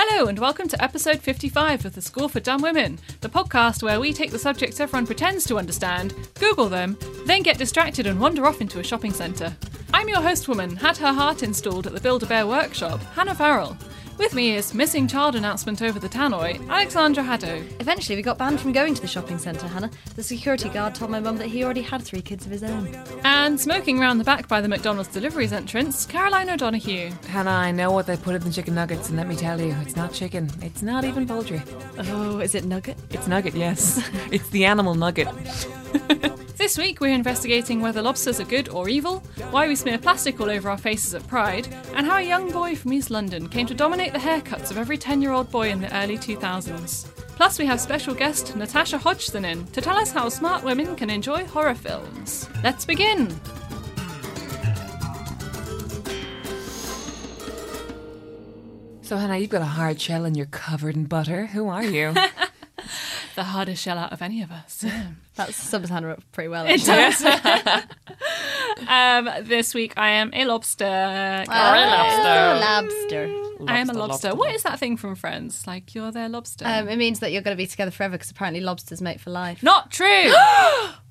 Hello, and welcome to episode 55 of The School for Dumb Women, the podcast where we take the subjects everyone pretends to understand, Google them, then get distracted and wander off into a shopping centre. I'm your host woman, had her heart installed at the Build a Bear workshop, Hannah Farrell. With me is missing child announcement over the tannoy, Alexandra Haddow. Eventually, we got banned from going to the shopping centre, Hannah. The security guard told my mum that he already had three kids of his own. And smoking round the back by the McDonald's deliveries entrance, Caroline O'Donoghue. Hannah, I know what they put in the chicken nuggets, and let me tell you, it's not chicken. It's not even poultry. Oh, is it nugget? It's nugget, yes. it's the animal nugget. This week we're investigating whether lobsters are good or evil, why we smear plastic all over our faces at Pride, and how a young boy from East London came to dominate the haircuts of every 10 year old boy in the early 2000s. Plus, we have special guest Natasha Hodgson in to tell us how smart women can enjoy horror films. Let's begin! So, Hannah, you've got a hard shell and you're covered in butter. Who are you? The hardest shell out of any of us. That sums Hannah up pretty well. It does. um, this week I am a lobster. Oh, lobster. Lobster. I am a Lobster, lobster. lobster, What is that thing from Friends? Like you're their lobster. Um, it means that you're going to be together forever because apparently lobsters mate for life. Not true.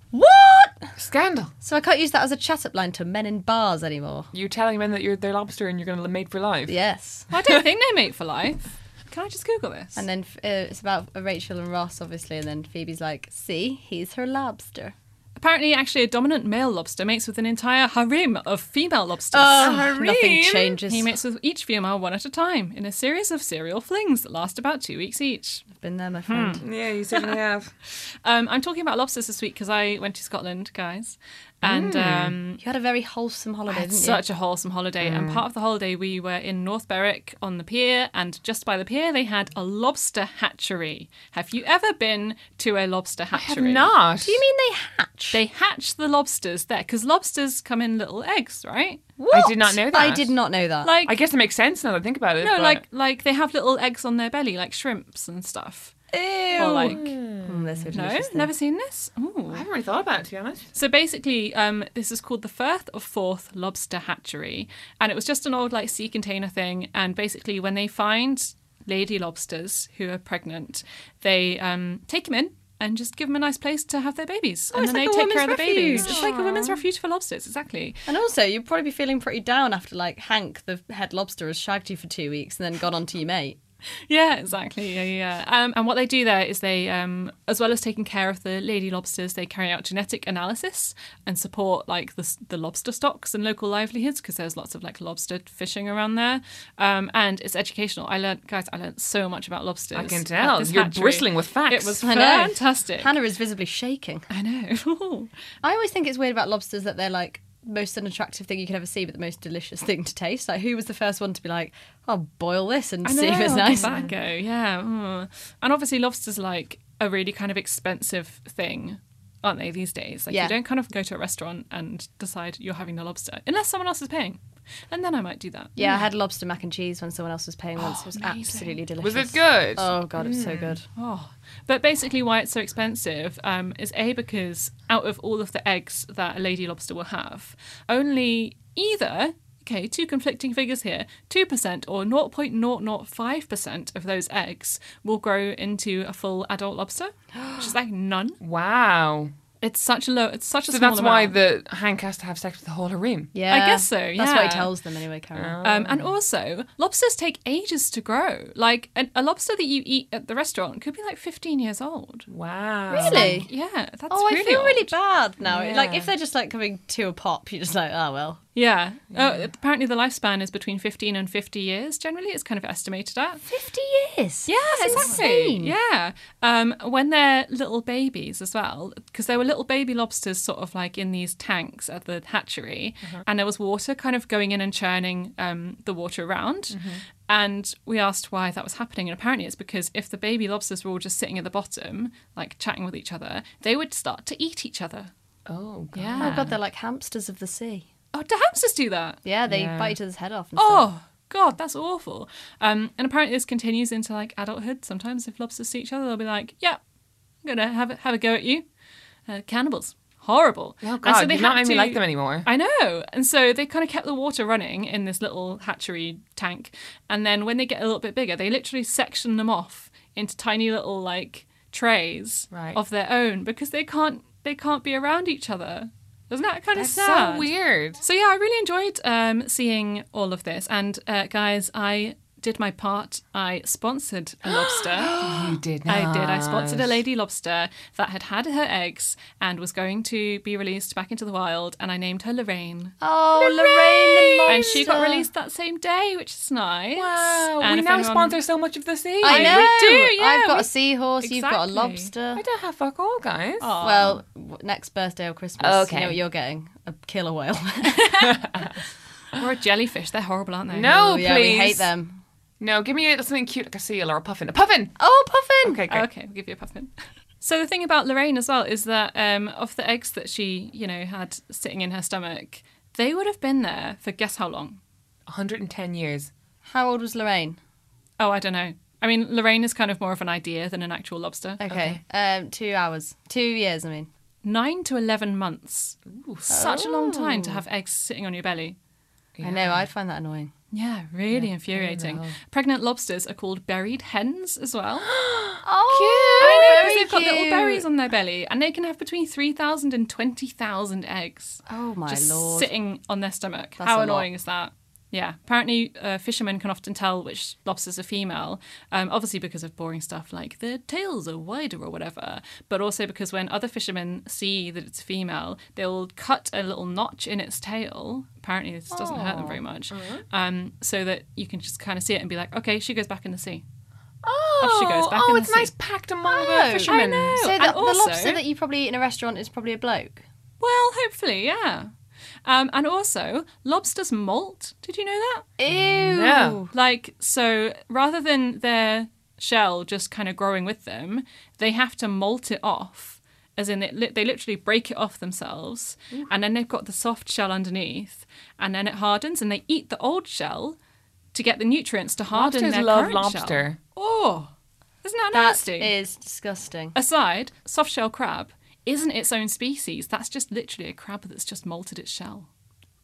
What? Scandal. So I can't use that as a chat up line to men in bars anymore. You're telling men that you're their lobster and you're going to mate for life? Yes. I don't think they mate for life. Can I just Google this? And then uh, it's about Rachel and Ross, obviously, and then Phoebe's like, see, he's her lobster. Apparently, actually, a dominant male lobster mates with an entire harem of female lobsters. Oh, harem. nothing changes. He mates with each female one at a time in a series of serial flings that last about two weeks each. I've been there, my Hmm. friend. Yeah, you certainly have. Um, I'm talking about lobsters this week because I went to Scotland, guys, and um, You had a very wholesome holiday, I had didn't such a wholesome holiday. And part of the holiday, we were in North Berwick on the pier, and just by the pier, they had a lobster hatchery. Have you ever been to a lobster hatchery? I have Not. you? Do you mean they hatch? They hatch the lobsters there because lobsters come in little eggs, right? What? I did not know that. I did not know that. Like I guess it makes sense now that I think about it. no, but- like like they have little eggs on their belly, like shrimps and stuff. Ew. Or like Mm, they're so no, delicious, never seen this. Ooh. I haven't really thought about it, to be honest. So basically, um, this is called the Firth of Forth Lobster Hatchery, and it was just an old like sea container thing. And basically, when they find lady lobsters who are pregnant, they um, take them in and just give them a nice place to have their babies, and Oh, it's then like they take care of the women's babies. refuge. It's like a women's refuge for lobsters, exactly. And also, you'd probably be feeling pretty down after like Hank, the head lobster, has shagged you for two weeks and then gone on to your mate. Yeah, exactly. Yeah, yeah. Um, and what they do there is they, um, as well as taking care of the lady lobsters, they carry out genetic analysis and support like the, the lobster stocks and local livelihoods because there's lots of like lobster fishing around there. Um, and it's educational. I learned, guys, I learned so much about lobsters. I can at tell. You're hatchery. bristling with facts. It was fantastic. Hannah is visibly shaking. I know. I always think it's weird about lobsters that they're like most unattractive thing you could ever see, but the most delicious thing to taste. Like, who was the first one to be like, "I'll boil this and I see if it's nice"? go. Yeah. mm. And obviously, lobsters like a really kind of expensive thing, aren't they, these days? Like, Yeah. you don't kind of go to a restaurant and decide you're having a lobster unless someone else is paying. And then I might do that. Yeah, I had lobster mac and cheese when someone else was paying once. It was amazing. absolutely delicious. Was it good? Oh god, it was so good. Oh. But basically, why it's so expensive um, is A, because out of all of the eggs that a lady lobster will have, only either. Okay, two conflicting figures here. 2% or 0.005% of those eggs will grow into a full adult lobster, which is like none. Wow. It's such a low. It's such a So small that's why the Hank has to have sex with the whole harem. Yeah, I guess so, Yeah. That's what he tells them anyway, Carol. Um, and also, lobsters take ages to grow. Like a, a lobster that you eat at the restaurant could be like 15 years old. Wow. Really? Yeah, that's Oh, really I feel old. really bad now. Like if they're just like coming to a pop, you're just like, oh well. Yeah. Oh, apparently the lifespan is between 15 and 50 years. Generally, it's kind of estimated at. Fifty years. Yeah, That's exactly. insane. Yeah. Um, when they're little babies as well, because there were little baby lobsters sort of like in these tanks at the hatchery, and there was water kind of going in and churning um, the water around. And we asked why that was happening, and apparently it's because if the baby lobsters were all just sitting at the bottom, like chatting with each other, they would start to eat each other. Oh, God. Yeah. Oh god, they're like hamsters of the sea. Oh, do hamsters do that? Yeah, they Yeah. bite each other's head off. And stuff. Oh God, that's awful. Um, and apparently this continues into like adulthood. Sometimes if lobsters see each other, they'll be like, "Yeah, I'm gonna have a, have a go at you." Uh, cannibals, horrible. Oh, And God. they You've not had made me to- like them anymore. I know. And so they kind of kept the water running in this little hatchery tank. And then when they get a little bit bigger, they literally section them off into tiny little like trays Right. of their own because they can't they can't be around each other. Isn't that kind That's of sad? so weird. So yeah, I really enjoyed um, seeing all of this. And uh, guys, I did my part. I sponsored a lobster. You did I did. I sponsored a lady lobster that had had her eggs and was going to be released back into the wild, and I named her Lorraine. Oh, Lorraine, the And she got released that same day, which is nice. Wow. And we now anyone- sponsor so much of the sea. I we know. do, yeah, I've got we- a seahorse. You've got a lobster. I don't have fuck all, guys. Well, next birthday or Christmas, Okay. you know what you're getting? A killer whale. Or a jellyfish. They're horrible, aren't they? No, Oh, yeah, please. we hate them. No, give me something cute like a seal or a puffin. A puffin! Oh, puffin! Okay, Oh, great. okay, we'll give you a puffin. So the thing about Lorraine as well is that um, of the eggs that she, you know, had sitting in her stomach, they would have been there for guess how long? 110 years. How old was Lorraine? Oh, I don't know. I mean, Lorraine is kind of more of an idea than an actual lobster. Okay. Um, two hours. Two years, I mean. Nine to eleven months. Such a long time to have eggs sitting on your belly. I know, I'd find that annoying. Yeah, really infuriating. Pregnant lobsters are called berried hens as well. Oh, cute! I know, because they've got little berries on their belly, and they can have between 3,000 and 20,000 eggs. Oh, my just lord. sitting on their stomach. That's How a lot. annoying is that? Yeah, apparently uh, fishermen can often tell which lobsters are female, um, obviously because of boring stuff like their tails are wider or whatever, but also because when other fishermen see that it's female, they'll cut a little notch in its tail. Apparently, this doesn't hurt them very much, um, so that you can just kind of see it and be like, okay, she goes back in the sea. Oh, she goes, back oh in the it's nice sea. packed among Oh, the fishermen. I know. So and the, the also- lobster that you probably eat in a restaurant is probably a bloke. Well, hopefully, yeah. Um, and also, lobsters molt. Did you know that? Ew. No. Like, so rather than their shell just kind of growing with them, they have to molt it off. As in, it, they literally break it off themselves, and then they've got the soft shell underneath, and then it hardens, and they eat the old shell to get the nutrients to harden Lobsters their love current shell. lobster. Oh, isn't that That nasty? is disgusting. Aside, soft shell crab isn't its own species. That's just literally a crab that's just molted its shell.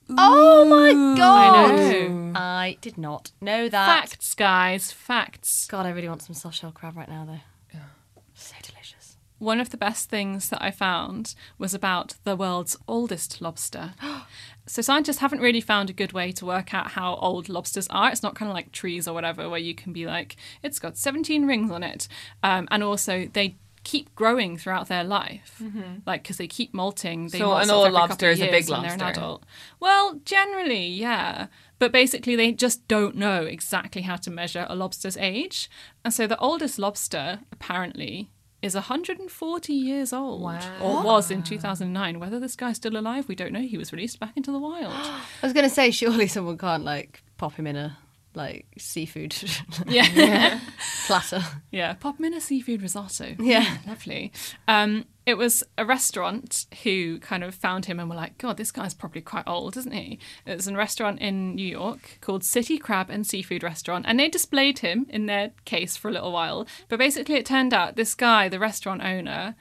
Oh my god! know. I did not know that. Facts, guys, facts. God, I really want some soft shell crab right now, though. Yeah. So delicious. One of the best things that I found was about the world's oldest lobster. so, scientists haven't really found a good way to work out how old lobsters are. It's not kind of like trees or whatever, where you can be like, it's got 17 rings on it. Um, and also, they keep growing throughout their life, mm-hmm. like because they keep molting. They So molt an old lobster is a big they're an lobster. adult. Well, generally, yeah. But basically, they just don't know exactly how to measure a lobster's age. And so the oldest lobster, apparently, is 140 years old. Or was in 2009. Whether this guy's still alive, we don't know. He was released back into the wild. I was going to say, surely someone can't, like, pop him in a, like, seafood yeah. platter. Yeah, pop him in a seafood risotto. Yeah. lovely. Um, it was a restaurant who kind of found him and were like, God, this guy's probably quite old, isn't he? It was a restaurant in New York called City Crab and Seafood Restaurant, and they displayed him in their case for a little while. But basically, it turned out this guy, the restaurant owner,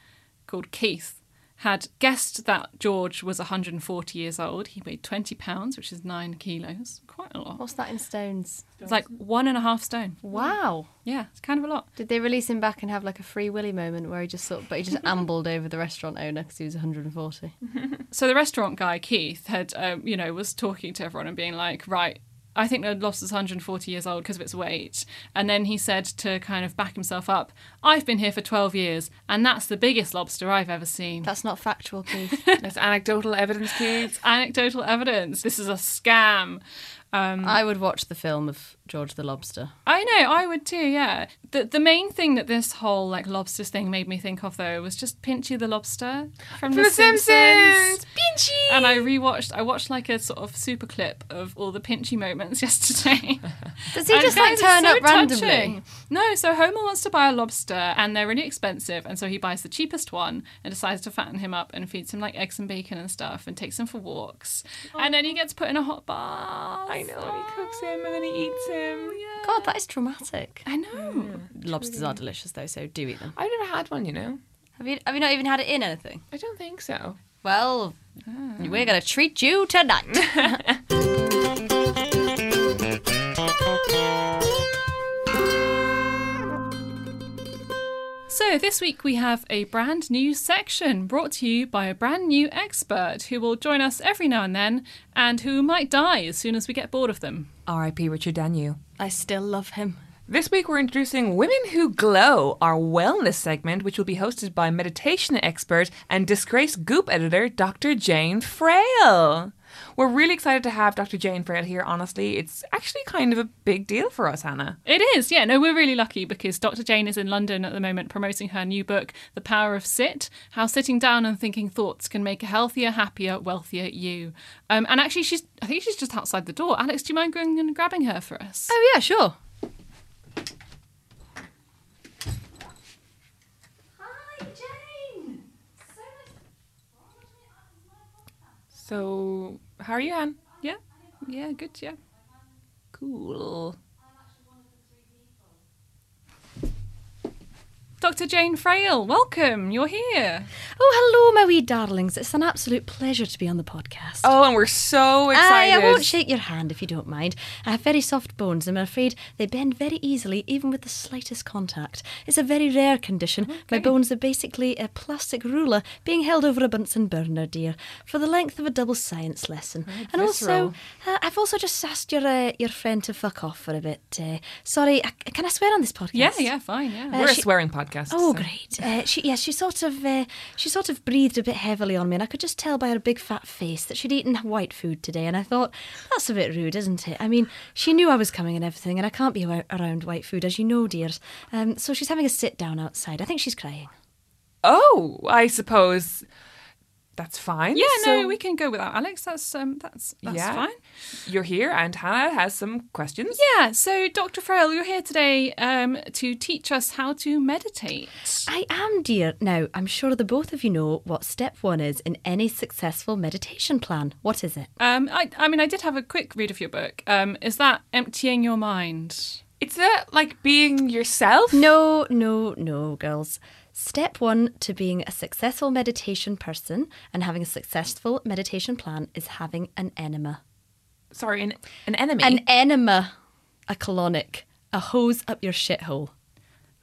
called Keith, had guessed that George was 140 years old. He weighed 20 pounds, which is nine kilos. Quite a lot. What's that in stones? It's like one and a half stone. Wow. Yeah, it's kind of a lot. Did they release him back and have like a free willy moment where he just sort of, but he just ambled over the restaurant owner because he was 140? So the restaurant guy, Keith, had, um, you know, was talking to everyone and being like, right, I think the lobster's 140 years old because of its weight. And then he said to kind of back himself up, I've been here for 12 years and that's the biggest lobster I've ever seen. That's not factual, Keith. That's anecdotal evidence, kids. Anecdotal evidence. This is a scam. Um, I would watch the film of George the Lobster. I know, I would too, yeah. The the main thing that this whole like lobsters thing made me think of though was just Pinchy the lobster from The, The Simpsons! Pinchy! And I rewatched I watched like a sort of super clip of all the Pinchy moments yesterday. Does he And just like turn so up randomly? touching. No, so Homer wants to buy a lobster and they're really expensive, and so he buys the cheapest one and decides to fatten him up and feeds him like eggs and bacon and stuff and takes him for walks. And oh. then he gets put in a hot bath. I know, and he cooks him and then he eats him. Oh, God, that is traumatic. I know. Lobsters are delicious though, so do eat them. I've never had one, you know. Have you? Have you not even had it in anything? I don't think so. Well, ah. we're gonna treat you tonight. So, this week we have a brand new section brought to you by a brand new expert who will join us every now and then and who might die as soon as we get bored of them. R.I.P. Richard Danu. I still love him. This week we're introducing Women Who Glow, our wellness segment, which will be hosted by meditation expert and disgraced Goop editor Dr. Jane Frail. We're really excited to have Dr. Jane Frail here, honestly. It's actually kind of a big deal for us, Hannah. It is, yeah. No, we're really lucky because Dr. Jane is in London at the moment promoting her new book, The Power of Sit How Sitting Down and Thinking Thoughts Can Make a Healthier, Happier, Wealthier You. Um, and actually, she's, I think she's just outside the door. Alex, do you mind going and grabbing her for us? Oh yeah, sure. Hi, Jane. So, how are you, Anne? Yeah, yeah, good, yeah. Cool. Dr. Jane Frail, welcome. You're here. Oh, hello, my wee darlings. It's an absolute pleasure to be on the podcast. Oh, and we're so Aye, excited. I won't shake your hand if you don't mind. I have very soft bones and I'm afraid they bend very easily, even with the slightest contact. It's a very rare condition. My bones are basically a plastic ruler being held over a Bunsen burner, dear, for the length of a double science lesson. and also, uh, I've also just asked your uh, your friend to fuck off for a bit. Uh, sorry, I, can I swear on this podcast? Yeah, yeah, fine, yeah. Uh, we're a swearing podcast. Oh, so- great! Uh, she, yeah, she sort of, uh, she sort of breathed a bit heavily on me, and I could just tell by her big fat face that she'd eaten white food today. And I thought, that's a bit rude, isn't it? I mean, she knew I was coming and everything, and I can't be around white food, as you know, dears. Um, so she's having a sit down outside. I think she's crying. Oh, I suppose that's fine. Yeah, no, we can go without Alex. That's um, that's that's Yeah. fine. You're here, and Hannah has some questions. Yeah. So, Dr. Frail, you're here today um, to teach us how to meditate. I am, dear. Now, I'm sure the both of you know what step one is in any successful meditation plan. What is it? Um, I, I mean, I did have a quick read of your book. Um, is that emptying your mind? It's that like being yourself. No, no, no, girls. Step one to being a successful meditation person and having a successful meditation plan is having an enema. Sorry, an, an enemy. An enema, a colonic, a hose up your shithole.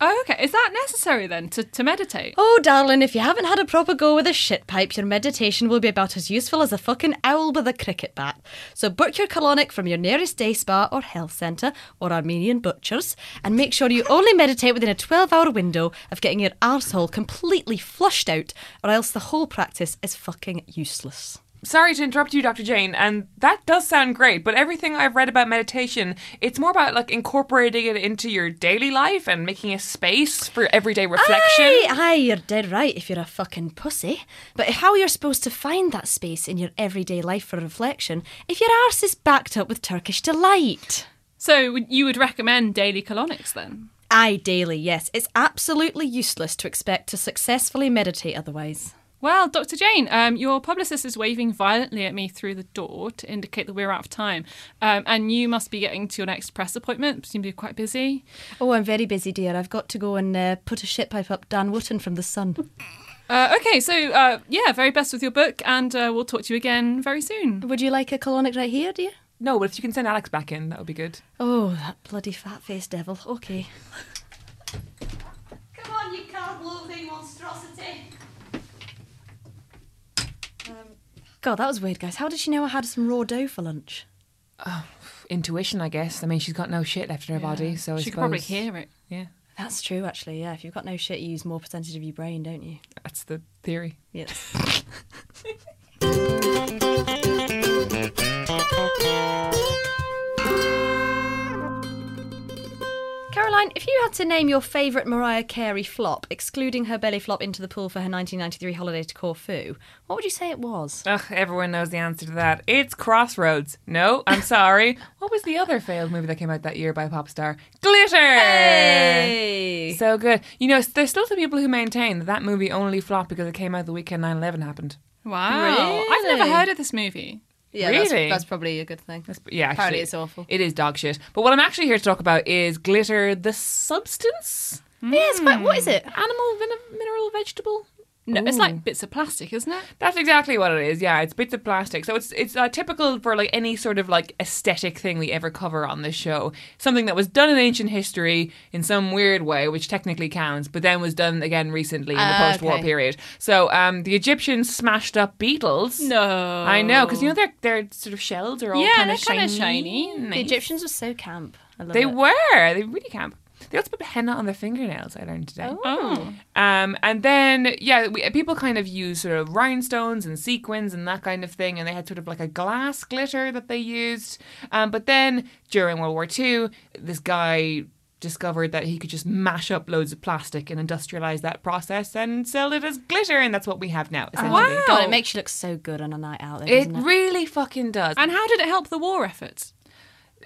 Oh, okay. Is that necessary then to, to meditate? Oh, darling, if you haven't had a proper go with a shit pipe, your meditation will be about as useful as a fucking owl with a cricket bat. So book your colonic from your nearest day spa or health centre or Armenian butchers and make sure you only meditate within a 12 hour window of getting your arsehole completely flushed out or else the whole practice is fucking useless. Sorry to interrupt you, Dr. Jane, and that does sound great, but everything I've read about meditation, it's more about like incorporating it into your daily life and making a space for everyday reflection. Aye, aye, you're dead right if you're a fucking pussy. But how you're supposed to find that space in your everyday life for reflection if your arse is backed up with Turkish delight? So, you would recommend daily colonics then? Aye, daily, yes. It's absolutely useless to expect to successfully meditate otherwise. Well, Dr. Jane, um, your publicist is waving violently at me through the door to indicate that we're out of time. Um, and you must be getting to your next press appointment. Seem to be quite busy. Oh, I'm very busy, dear. I've got to go and uh, put a shit pipe up Dan Wootton from the sun. Uh, okay, so uh, yeah, very best with your book, and uh, we'll talk to you again very soon. Would you like a colonic right here, dear? No, but if you can send Alex back in, that would be good. Oh, that bloody fat faced devil. Okay. Come on, you carb loathing monstrosity. Um, God, that was weird, guys. How did she know I had some raw dough for lunch? Oh, Intuition, I guess. I mean, she's got no shit left in her body, so I she could probably hear it. Yeah, That's true, actually. Yeah, if you've got no shit, you use more percentage of your brain, don't you? that's the theory. Yes. Caroline, if you had to name your favourite Mariah Carey flop, excluding her belly flop into the pool for her 1993 holiday to Corfu, what would you say it was? Ugh, everyone knows the answer to that. It's Crossroads. No, I'm sorry. what was the other failed movie that came out that year by a pop star? Glitter! Hey! So good. You know, there's still some people who maintain that that movie only flopped because it came out the weekend 9 11 happened. Wow, I've never heard of this movie. Yeah, that's, Really? that's probably a good thing. That's, yeah, Apparently actually, it's awful. It is dog shit. But what I'm actually here to talk about is glitter, the substance. Yeah, it's quite, what is it? Animal, vin- mineral, vegetable. No, it's like bits of plastic, isn't it? That's exactly what it is. Yeah, it's bits of plastic. So it's it's uh, typical for like any sort of like aesthetic thing we ever cover on this show. Something that was done in ancient history in some weird way, which technically counts, but then was done again recently in the Ah, post-war okay. period. So um, the Egyptians smashed up beetles. No, I know because you know their their sort of shells are all Yeah, kind of shiny. shiny. The Egyptians were so camp. I love They it. were. They really camp. They also put henna on their fingernails. I learned today. Oh, Um, and then, yeah, we, people kind of use sort of rhinestones and sequins and that kind of thing. And they had sort of like a glass glitter that they used. Um, but then during World War II, this guy discovered that he could just mash up loads of plastic and industrialize that process and sell it as glitter. And that's what we have now, essentially. Wow. God, it makes you look so good on a night out. Though, It it? really fucking does. and how did it help the war efforts?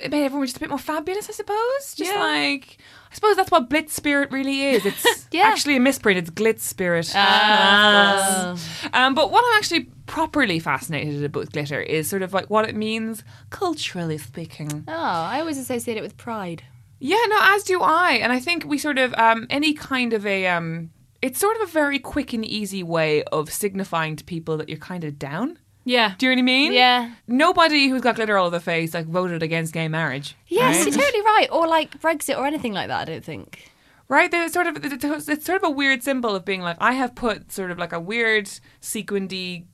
It made everyone just a bit more fabulous, I suppose. Just Yeah. like I suppose that's what Blitz Spirit really is. It's Yeah. actually a misprint. It's Glitz Spirit. Ah. Um, but what I'm actually properly fascinated about glitter is sort of like what it means culturally speaking. Oh, I always associate it with pride. Yeah, no, as do I. And I think we sort of um, any kind of a um, it's sort of a very quick and easy way of signifying to people that you're kind of down. Yeah, Do you know what I mean? Yeah. Nobody who's got glitter all over their face like voted against gay marriage. Yes, right? you're totally right. Or like Brexit or anything like that, I don't think. Right, there's sort of it's sort of a weird symbol of being like I have put sort of like a weird sequindy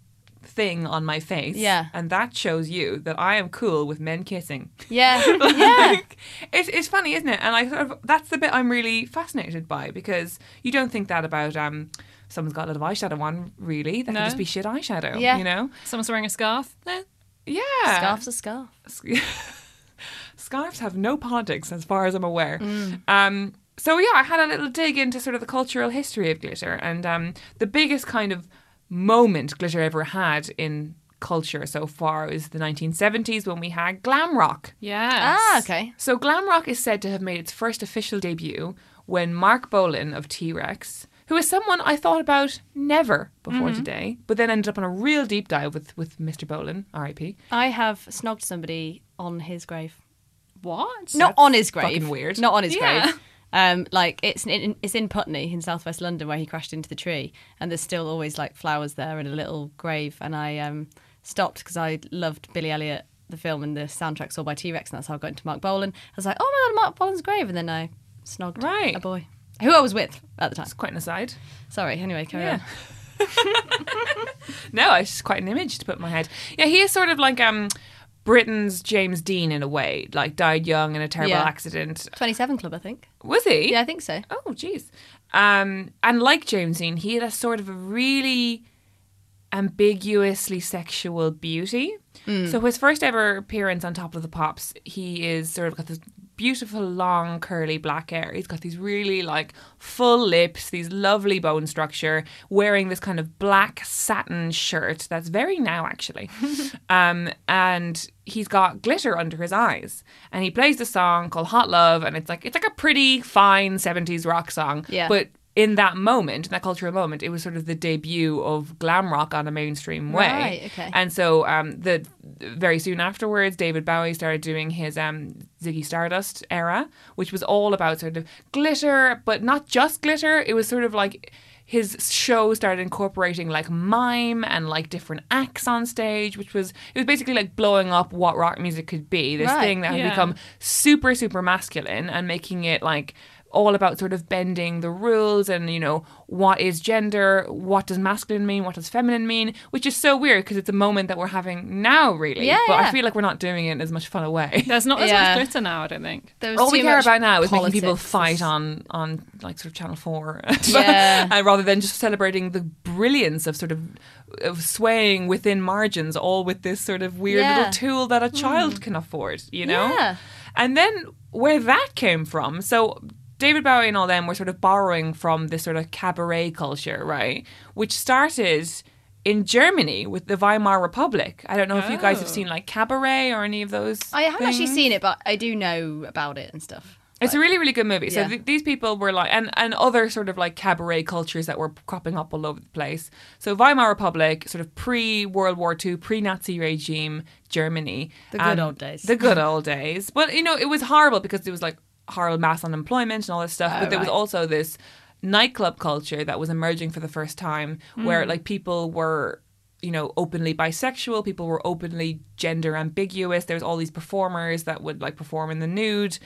thing on my face, Yeah. and that shows you that I am cool with men kissing. Yeah. yeah. It's it's funny, isn't it? And I sort of that's the bit I'm really fascinated by because you don't think that about um someone's got a little eyeshadow on, really. That No. can just be shit eyeshadow. Yeah. you know. someone's wearing a scarf. Eh. Yeah, Scarf's a scarf. Scarves have no politics, as far as I'm aware. Um, so yeah, I had a little dig into sort of the cultural history of glitter, and um, the biggest kind of moment glitter ever had in culture so far is the 1970s when we had glam rock. Yes. Ah, okay. So glam rock is said to have made its first official debut when Marc Bolan of T-Rex, who is someone I thought about never before today, but then ended up on a real deep dive with with Mr. Bolan, R.I.P. I have snogged somebody on his grave. What? Not on his grave. weird. Not on his Yeah. grave. Um, like it's in, it's in Putney in southwest London where he crashed into the tree, and there's still always like flowers there and a little grave. And I um, stopped because I loved Billy Elliot, the film, and the soundtrack's all by T Rex, and that's how I got into Marc Bolan. I was like, oh my god, Marc Bolan's grave, and then I snogged Right. a boy who I was with at the time. It's quite an aside. Sorry. Anyway, carry Yeah. on. No, it's just quite an image to put in my head. Yeah, he is sort of like um Britain's James Dean in a way, like died young in a terrible Yeah. accident. Twenty Seven Club, I think. Was he? Yeah, I think so. Oh, jeez. Um, and like James Dean, he had a sort of a really ambiguously sexual beauty. So his first ever appearance on Top of the Pops, he is sort of got this beautiful long curly black hair. He's got these really like full lips, these lovely bone structure, wearing this kind of black satin shirt that's very now actually. um, and he's got glitter under his eyes. And he plays the song called Hot Love and it's like it's like a pretty fine 70s rock song. Yeah. But in that moment, in that cultural moment, it was sort of the debut of glam rock on a mainstream way. Right, okay. And so, um, the very soon afterwards, David Bowie started doing his um, Ziggy Stardust era, which was all about sort of glitter, but not just glitter. It was sort of like his show started incorporating like mime and like different acts on stage, which was it was basically like blowing up what rock music could be. This Right, thing that had yeah. become super super masculine and making it like all about sort of bending the rules and you know what is gender what does masculine mean what does feminine mean which is so weird because it's a moment that we're having now really Yeah, but i feel like we're not doing it in as much fun a way There's not as Yeah. much glitter now, I don't think. There was all we care about now is making people fight on on like sort of channel 4 Yeah. and rather than just celebrating the brilliance of sort of of swaying within margins all with this sort of weird Yeah. little tool that a hmm. child can afford you know Yeah. and then where that came from so David Bowie and all them were sort of borrowing from this sort of cabaret culture, right? Which started in Germany with the Weimar Republic. I don't know if you guys have Oh. seen like cabaret or any of those. I haven't actually seen it, but I do know about it and stuff. It's a really, really good movie. So Yeah. th- these people were like, and, and other sort of like cabaret cultures that were cropping up all over the place. So Weimar Republic, sort of pre World War II, pre Nazi regime Germany. The good old days. The good old days. But, you know, it was horrible because it was like horrible mass unemployment and all this stuff. but there was also this nightclub culture that was emerging for the first time where mm. like people were you know openly bisexual people were openly gender ambiguous. There was all these performers that would like perform in the nude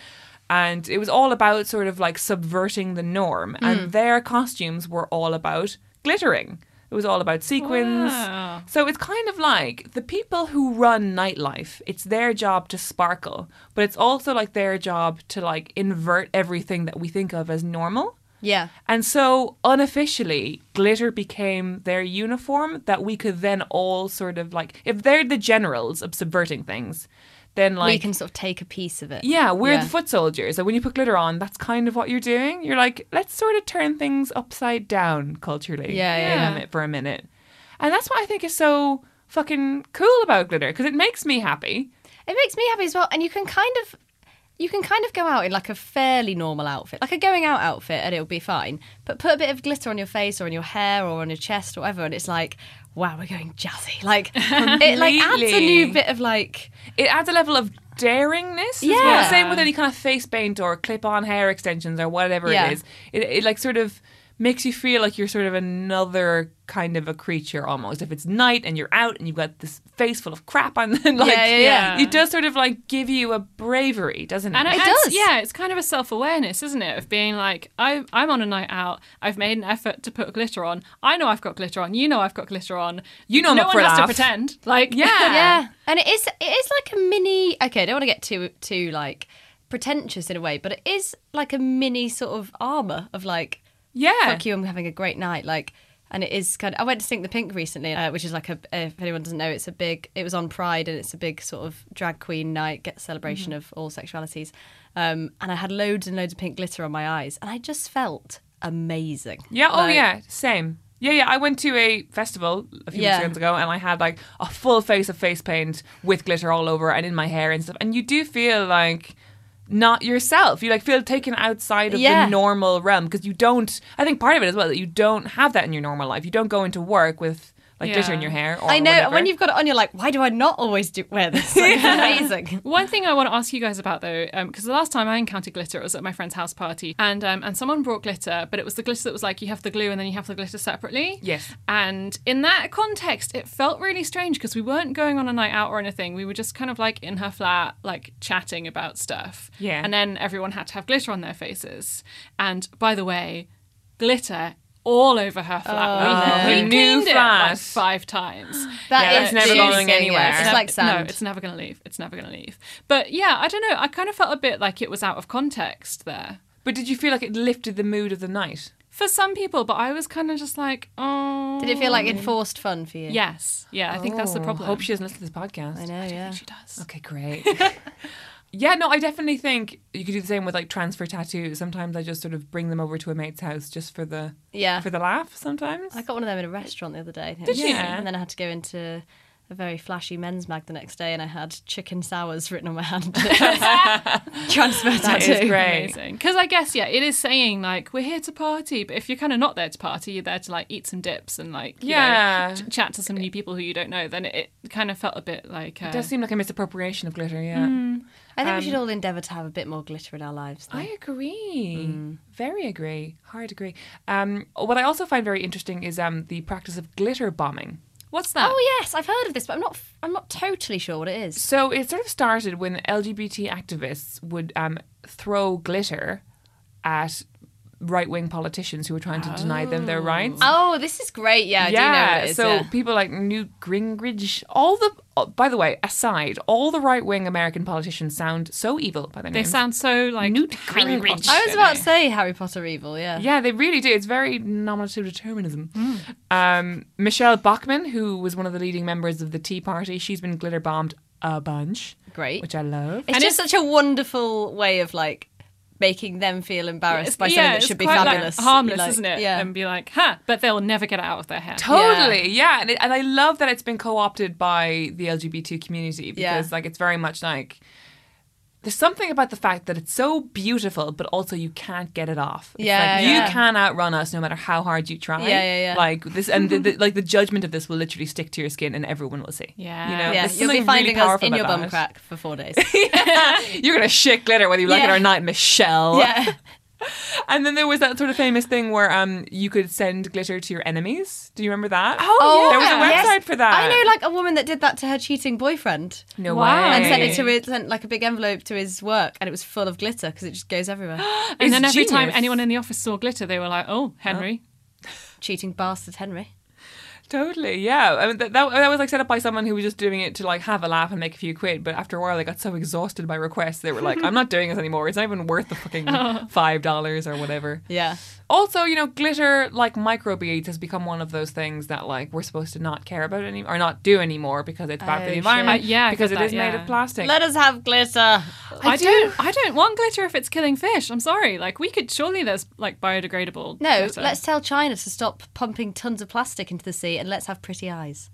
and it was all about sort of like subverting the norm and mm. their costumes were all about glittering it was all about sequins Wow. so it's kind of like the people who run nightlife, it's their job to sparkle, but it's also like their job to like invert everything that we think of as normal. Yeah. And so unofficially, glitter became their uniform that we could then all sort of like if they're the generals of subverting things, then like we can sort of take a piece of it. yeah, we're Yeah. the foot soldiers. And when you put glitter on, that's kind of what you're doing. You're like, let's sort of turn things upside down culturally. Yeah, yeah, yeah. for a minute. And that's what I think is so fucking cool about glitter because it makes me happy. It makes me happy as well. And you can kind of you can kind of go out in like a fairly normal outfit, like a going out outfit, and it'll be fine. But put a bit of glitter on your face or on your hair or on your chest or whatever, and it's like, wow, we're going jazzy. Like it like adds a new bit of like It adds a level of daringness. Yeah. well. Same with any kind of face paint or clip on hair extensions or whatever Yeah. it is. It, it like sort of makes you feel like you're sort of another kind of a creature almost. If it's night and you're out and you've got this face full of crap on, then like Yeah, yeah, yeah. it does sort of like give you a bravery, doesn't it? And it, It does. Yeah, it's kind of a self awareness, isn't it? Of being like, I, I'm on a night out. I've made an effort to put glitter on. I know I've got glitter on. You know I've got glitter on. You know I'm no one for a has to pretend. Like, Yeah. yeah, and it is it is like a mini. Okay, I don't want to get too too like pretentious in a way, but it is like a mini sort of armor of like yeah. fuck you, I'm having a great night. Like, and it is kind of. I went to Sink the Pink recently, uh, which is like a. If anyone doesn't know, it's a big. It was on Pride, and it's a big sort of drag queen night, get celebration Mm-hmm. of all sexualities. Um, and I had loads and loads of pink glitter on my eyes, and I just felt amazing. Yeah. Oh, yeah. Same. Yeah, yeah. I went to a festival a few Yeah. weekends ago, and I had like a full face of face paint with glitter all over and in my hair and stuff. And you do feel like not yourself. You like feel taken outside of Yeah. the normal realm because you don't. I think part of it as well that you don't have that in your normal life. You don't go into work with like glitter in your hair. Or I know. whatever. When you've got it on, you're like, why do I not always do wear this? Like, it's amazing. One thing I want to ask you guys about though, because the last time I encountered glitter, it was at my friend's house party, and um, and someone brought glitter, but it was the glitter that was like you have the glue and then you have the glitter separately. Yes. And in that context, it felt really strange because we weren't going on a night out or anything. We were just kind of like in her flat, like chatting about stuff. Yeah. And then everyone had to have glitter on their faces. And by the way, glitter. All over her flat. we Oh, we uh, new cleaned it like five times. That Yeah, is that's never juicing, going anywhere. It's Never- like sand. No, it's never going to leave. It's never going to leave. But yeah, I don't know. I kind of felt a bit like it was out of context there But did you feel like it lifted the mood of the night? for some people. But I was kind of just like, oh. Did it feel like enforced fun for you? Yes. Yeah, I think that's the Oh, problem. Hope she doesn't listen to this podcast. I know. Yeah. She does. Okay, great. yeah, no, I definitely think you could do the same with like transfer tattoos. Sometimes I just sort of bring them over to a mate's house just for the Yeah. for the laugh. Sometimes I got one of them in a restaurant the other day. Did you? And then I had to go into a very flashy men's mag the next day, and I had chicken sours written on my hand. Transfer that tattoo. is great. Amazing. Because I guess, yeah, it is saying like, we're here to party. But if you're kind of not there to party, you're there to like eat some dips and like, you know, Yeah. ch- chat to some new people who you don't know, then it, it kind of felt a bit like. Uh, It does seem like a misappropriation of glitter, yeah. I think we should all endeavour to have a bit more glitter in our lives. though. I agree. Very agree. Hard agree. Um, what I also find very interesting is um, the practice of glitter bombing. What's that? Oh yes, I've heard of this, but I'm not. I'm not totally sure what it is. So it sort of started when LGBT activists would um, throw glitter at right wing politicians who were trying to deny them their rights. Oh, this is great. Yeah, I do know it is. so yeah. people like Newt Gingrich, all the, oh, by the way, aside, all the right wing American politicians sound so evil by the their They names. sound so like Newt Harry Gingrich. Potter. I was about to say Harry Potter evil. Yeah. Yeah, they really do. It's very nominative determinism. Hmm. Um, Michelle Bachmann, who was one of the leading members of the Tea Party, she's been glitter bombed a bunch, Great. which I love. It's just such a wonderful way of like making them feel embarrassed by yeah, something that it's should be quite, like, fabulous. harmless, Like, isn't it? Yeah. And be like, huh, but they'll never get it out of their head. Totally, yeah, And, it, and I love that it's been co-opted by the LGBT community because, Yeah. like, it's very much like there's something about the fact that it's so beautiful, but also you can't get it off. It's Yeah, like, yeah. you can outrun us no matter how hard you try. Yeah, yeah, yeah. Like this, and the, the, like the judgment of this will literally stick to your skin, and everyone will see. Yeah. you know, yeah, you'll be finding really us in your bum crack for four days. You're gonna shit glitter whether you like it or not, Michelle. yeah. And then there was that sort of famous thing where um you could send glitter to your enemies. Do you remember that? Oh, There was a website Yes. for that. I know like a woman that did that to her cheating boyfriend. No Wow. way. And sent it to his, sent like a big envelope to his work, and it was full of glitter because it just goes everywhere. and It's then every time anyone in the office saw glitter, they were like, oh, Henry. Cheating bastard Henry. Totally, yeah. I mean, that, that, that was like set up by someone who was just doing it to like have a laugh and make a few quid. But after a while, they got so exhausted by requests, they were like, "I'm not doing this anymore. It's not even worth the fucking five dollars or whatever." Yeah. Also, you know, glitter like microbeads has become one of those things that like we're supposed to not care about any or not do anymore because it's bad for Oh, the environment. Uh, yeah, because it is that, made yeah. of plastic. Let us have glitter. I, don't. I don't want glitter if it's killing fish. I'm sorry. Like we could surely there's like biodegradable. No, glitter. let's tell China to stop pumping tons of plastic into the sea and let's have pretty eyes.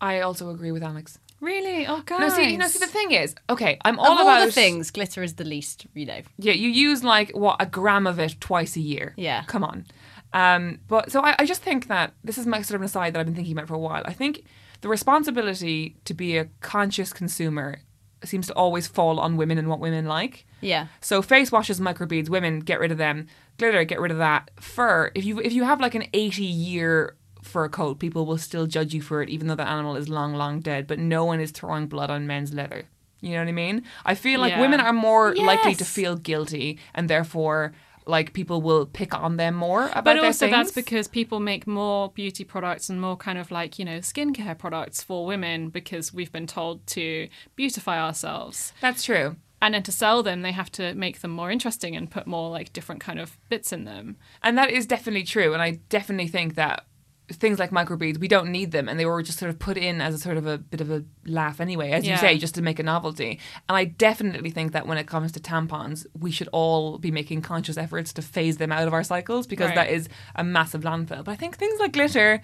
I also agree with Alex. really. Oh god. No, see, no, see, the thing is, okay, I'm all of all about the things, glitter is the least, you know. Yeah, you use like what a gram of it twice a year. Yeah. come on. Um, but so I, I just think that this is my sort of an aside that I've been thinking about for a while. I think the responsibility to be a conscious consumer seems to always fall on women and what women like. Yeah. So face washes, microbeads, women get rid of them. Glitter, get rid of that. Fur, if you if you have like an eighty year fur coat, people will still judge you for it, even though the animal is long, long dead. But no one is throwing blood on men's leather. You know what I mean? I feel like Yeah. women are more likely to feel guilty, and therefore, like people will pick on them more about But also, that's because people make more beauty products and more kind of like, you know, skincare products for women because we've been told to beautify ourselves. that's true. And then to sell them, they have to make them more interesting and put more like different kind of bits in them. And that is definitely true. And I definitely think that things like microbeads, we don't need them. And they were just sort of put in as a sort of a bit of a laugh anyway, as you say, just to make a novelty. And I definitely think that when it comes to tampons, we should all be making conscious efforts to phase them out of our cycles because Right. that is a massive landfill. But I think things like glitter,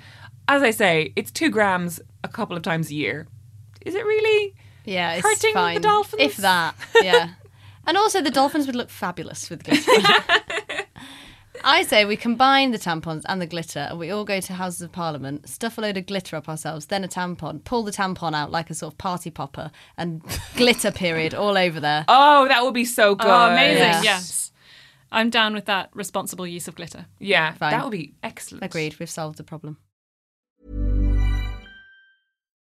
as I say, it's two grams a couple of times a year. Is it really? Yeah, it's Hurting the dolphins? If that, yeah. and also, the dolphins would look fabulous with glitter. I say we combine the tampons and the glitter, and we all go to Houses of Parliament, stuff a load of glitter up ourselves, then a tampon, pull the tampon out like a sort of party popper, and glitter period all over there. Oh, that would be so oh, good. Oh, amazing. Yeah. Yes. I'm down with that responsible use of glitter. Yeah, Fine. that would be excellent. Agreed, we've solved the problem.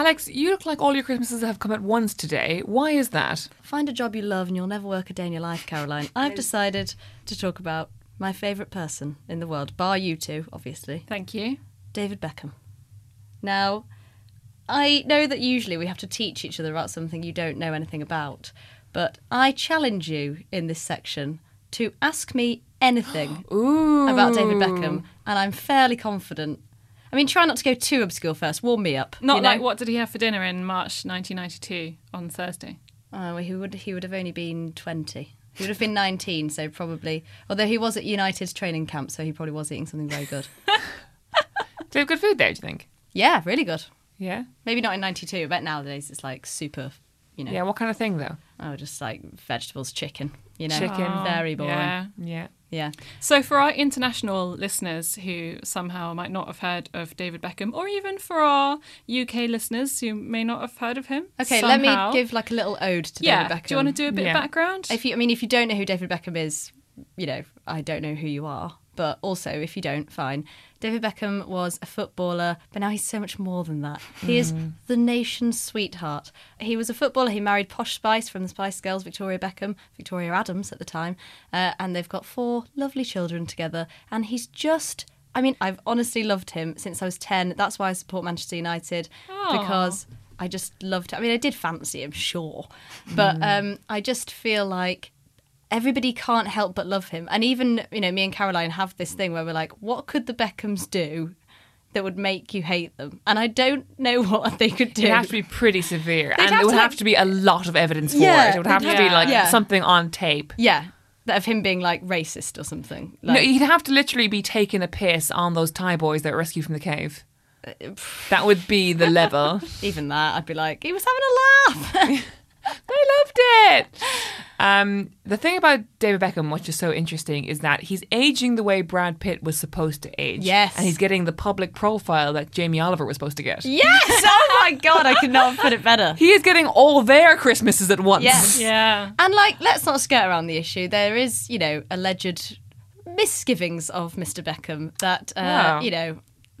Alex, you look like all your Christmases have come at once today. Why is that? Find a job you love and you'll never work a day in your life, Caroline. I've decided to talk about my favourite person in the world, bar you two, obviously, Thank you. David Beckham. Now, I know that usually we have to teach each other about something you don't know anything about, but I challenge you in this section to ask me anything about David Beckham, and I'm fairly confident. I mean, try not to go too obscure first. Warm me up. Not you know? like what did he have for dinner in March 1992 on Thursday? Oh, well, he would he would have only been twenty. He would have been nineteen, so probably. Although he was at United's training camp, so he probably was eating something very good. Do you have good food there, do you think? yeah, really good. Yeah? Maybe not in '92. but nowadays it's like super. You know, Yeah, what kind of thing though? oh, just like vegetables, chicken. You know, Chicken. Oh, very boring. Yeah. Yeah. Yeah. So, for our international listeners who somehow might not have heard of David Beckham, or even for our UK listeners who may not have heard of him, Okay, somehow- let me give like a little ode to Yeah, David Beckham. do you want to do a bit Yeah. of background? If you, I mean, if you don't know who David Beckham is, you know, I don't know who you are. But also, if you don't, fine. David Beckham was a footballer, but now he's so much more than that. He is the nation's sweetheart. He was a footballer. He married Posh Spice from the Spice Girls, Victoria Beckham, Victoria Adams at the time, uh, and they've got four lovely children together. And he's just. I mean, I've honestly loved him since I was 10. That's why I support Manchester United because I just loved him. I mean, I did fancy him, sure. But um, I just feel like everybody can't help but love him. And even, you know, me and Caroline have this thing where we're like, what could the Beckhams do that would make you hate them? And I don't know what they could do. It'd have to be pretty severe. They'd and it would have like- to be a lot of evidence for Yeah, it. It would have they'd to be like yeah. something on tape. yeah. That of him being like racist or something. no, he'd have to literally be taking a piss on those Thai boys that were rescued from the cave. Uh, that would be the level. even that, I'd be like, he was having a laugh. I loved it. Um, the thing about David Beckham, which is so interesting, is that he's aging the way Brad Pitt was supposed to age. Yes. And he's getting the public profile that Jamie Oliver was supposed to get. yes! Oh my God, I could not have put it better. He is getting all their Christmases at once. Yes. yeah. And like, let's not skirt around the issue. There is, you know, alleged misgivings of Mr. Beckham that, uh, Wow. you know,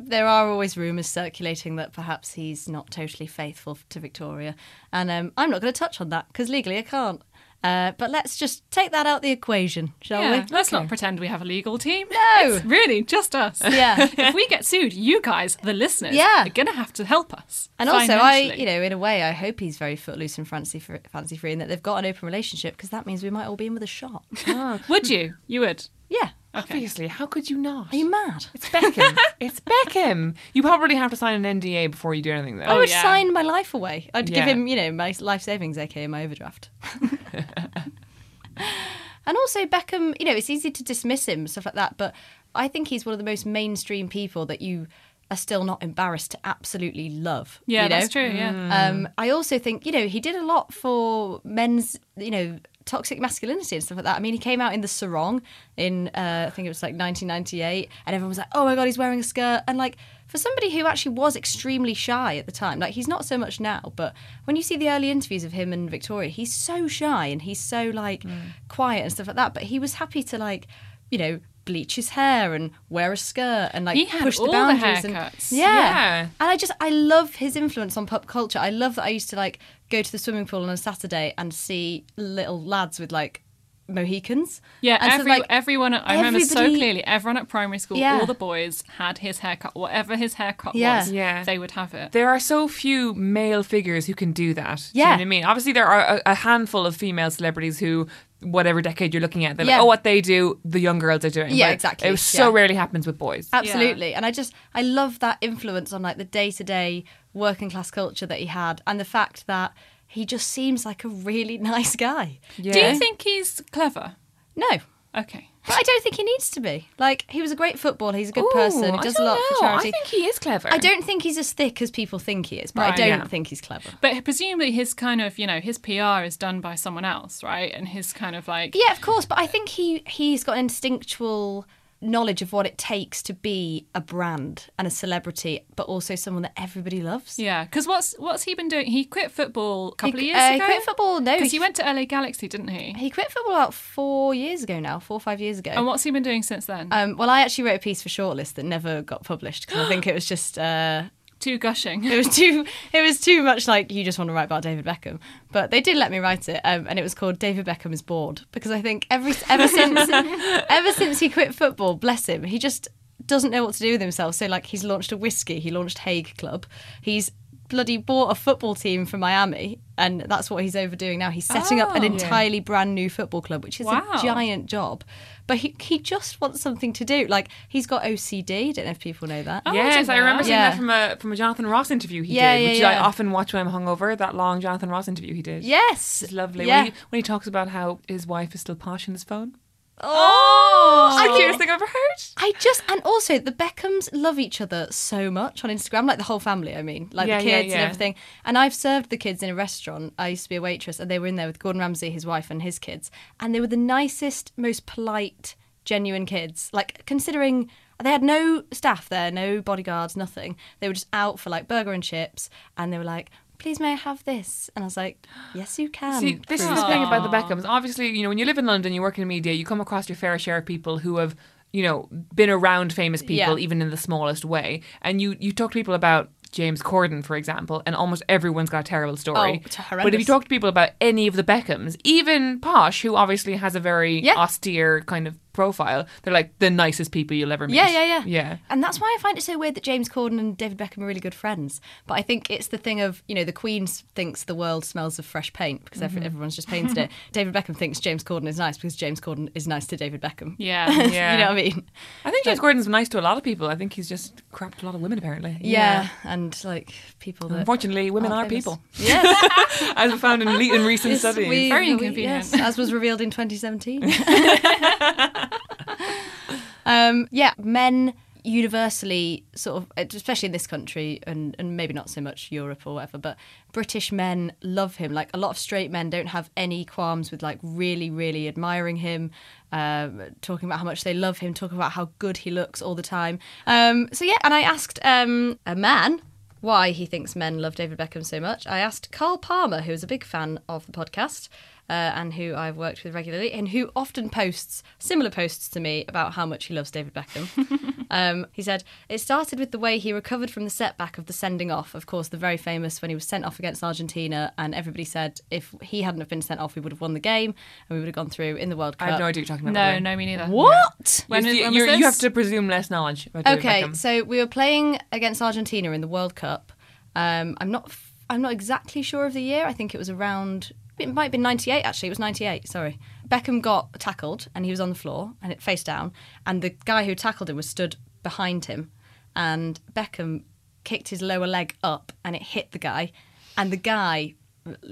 there are always rumours circulating that perhaps he's not totally faithful to Victoria. And um, I'm not going to touch on that because legally I can't. Uh, but let's just take that out the equation, shall Yeah, we? let's not pretend we have a legal team. No. It's really just us. Yeah. if we get sued, you guys, the listeners, Yeah. are going to have to help us. And also, I, you know, in a way, I hope he's very footloose and fancy free, fancy free, and that they've got an open relationship because that means we might all be in with a shot. would you? You would. yeah. Obviously, how could you not? Are you mad? It's Beckham. it's Beckham. You probably have to sign an NDA before you do anything, though. I would yeah. sign my life away. I'd give him, you know, my life savings, aka my overdraft. and also Beckham, you know, it's easy to dismiss him stuff like that, but I think he's one of the most mainstream people that you are still not embarrassed to absolutely love. Yeah, you know? that's true. Yeah. Um, I also think, you know, he did a lot for men's, you know, toxic masculinity and stuff like that. I mean, he came out in the sarong in, uh, I think it was like 1998, and everyone was like, oh my God, he's wearing a skirt. And like, for somebody who actually was extremely shy at the time, like, he's not so much now, but when you see the early interviews of him and Victoria, he's so shy and he's so like quiet and stuff like that. But he was happy to like, you know, bleach his hair and wear a skirt and like He had push the all the boundaries haircuts. and yeah. Yeah. And I just I love his influence on pop culture. I love that I used to like go to the swimming pool on a Saturday and see little lads with like Mohicans. Yeah, And so, every, like, everyone, I remember so clearly, everyone at primary school, Yeah. all the boys had his haircut, whatever his haircut Yeah. was, Yeah. they would have it. There are so few male figures who can do that. Do you know Yeah. what I mean? Obviously, there are a, a handful of female celebrities who, whatever decade you're looking at, they're Yeah. like, oh, what they do, the young girls are doing. Yeah, But exactly. It so Yeah. rarely happens with boys. Absolutely. And I just I love that influence on like the day to day working class culture that he had and the fact that he just seems like a really nice guy. Yeah. Do you think he's clever? No, Okay. but I don't think he needs to be. Like he was a great footballer. He's a good Ooh, person. He does a lot know. for charity. I think he is clever. I don't think he's as thick as people think he is, but I don't yeah. think he's clever. But presumably his kind of, you know, his PR is done by someone else, right? And his kind of like Yeah, of course, but I think he he's got an instinctual knowledge of what it takes to be a brand and a celebrity, but also someone that everybody loves. Yeah, because what's what's he been doing? He quit football a couple He- of years uh, he ago. quit football, no, because he- he went to LA Galaxy, didn't he? He quit football about four years ago now, four or five years ago. And what's he been doing since then? um, well, I actually wrote a piece for Shortlist that never got published because I think it was just uh, Too gushing. it was too it was too much like you just want to write about David Beckham. But they did let me write it, um, and it was called David Beckham is bored because I think every ever since ever since he quit football, bless him, he just doesn't know what to do with himself. So like he's launched a whiskey, he launched Haig Club, he's bloody bought a football team from Miami, and that's what he's overdoing now. He's setting up an Oh. entirely brand new football club, which is Wow. a giant job. But he, he just wants something to do. Like he's got OCD. Don't know if people know that. Oh, yes, didn't I remember that. seeing Yeah. that from a from a Jonathan Ross interview he Yeah, did, yeah, which I often watch when I'm hungover. That long Jonathan Ross interview he did. Yes, It's lovely. Yeah. When, he, when he talks about how his wife is still posh on his phone. Oh, oh. It's the cutest thing I've ever heard. I just and also the Beckhams love each other so much on Instagram, like the whole family. I mean, like Yeah, the yeah, kids yeah. and everything. And I've served the kids in a restaurant. I used to be a waitress, and they were in there with Gordon Ramsay, his wife, and his kids, and they were the nicest, most polite, genuine kids. Like considering they had no staff there, no bodyguards, nothing. They were just out for like burger and chips, and they were like. Please, may I have this? And I was like, "Yes, you can." See, this is the thing about the Beckhams. Obviously, you know, when you live in London, you work in media, you come across your fair share of people who have, you know, been around famous people, Yeah. even in the smallest way. And you, you talk to people about James Corden, for example, and almost everyone's got a terrible oh, story. Oh, it's but if you talk to people about any of the Beckhams, even Posh, who obviously has a very Yeah. austere kind of profile, they're like the nicest people you'll ever meet. Yeah, yeah, yeah. Yeah. And that's why I find it so weird that James Corden and David Beckham are really good friends. But I think it's the thing of, you know, the Queen thinks the world smells of fresh paint because Mm-hmm. everyone's just painted it. David Beckham thinks James Corden is nice because James Corden is nice to David Beckham. Yeah. Yeah. you know what I mean? I think James Corden's nice to a lot of people. I think he's just crapped a lot of women, apparently. Yeah. And like people that. Unfortunately, women are aren't people, Yes. as we found in, in recent Yes, studies. we- Very we- inconvenient. yes, as was revealed in 2017. Um, yeah, men universally sort of especially in this country and, and maybe not so much Europe or whatever but British men love him like a lot of straight men don't have any qualms with like really really admiring him um, talking about how much they love him talking about how good he looks all the time um, so yeah and I asked um, a man why he thinks men love David Beckham so much. I asked Carl Palmer, who is a big fan of the podcast uh, and who I've worked with regularly, and who often posts similar posts to me about how much he loves David Beckham. um, he said, It started with the way he recovered from the setback of the sending off. Of course, the very famous when he was sent off against Argentina, and everybody said if he hadn't have been sent off, we would have won the game and we would have gone through in the World Cup. I have no idea what you're talking about. no, no, me neither. What? When, you, when you- was you have to presume less knowledge about David Okay, Beckham. so we were playing against Argentina in the World Cup. Um, I'm not. f- I'm not exactly sure of the year. I think it was around. It might have been 98. Actually, it was 98. Sorry. Beckham got tackled and he was on the floor and it face down, and the guy who tackled him was stood behind him, and Beckham kicked his lower leg up and it hit the guy, and the guy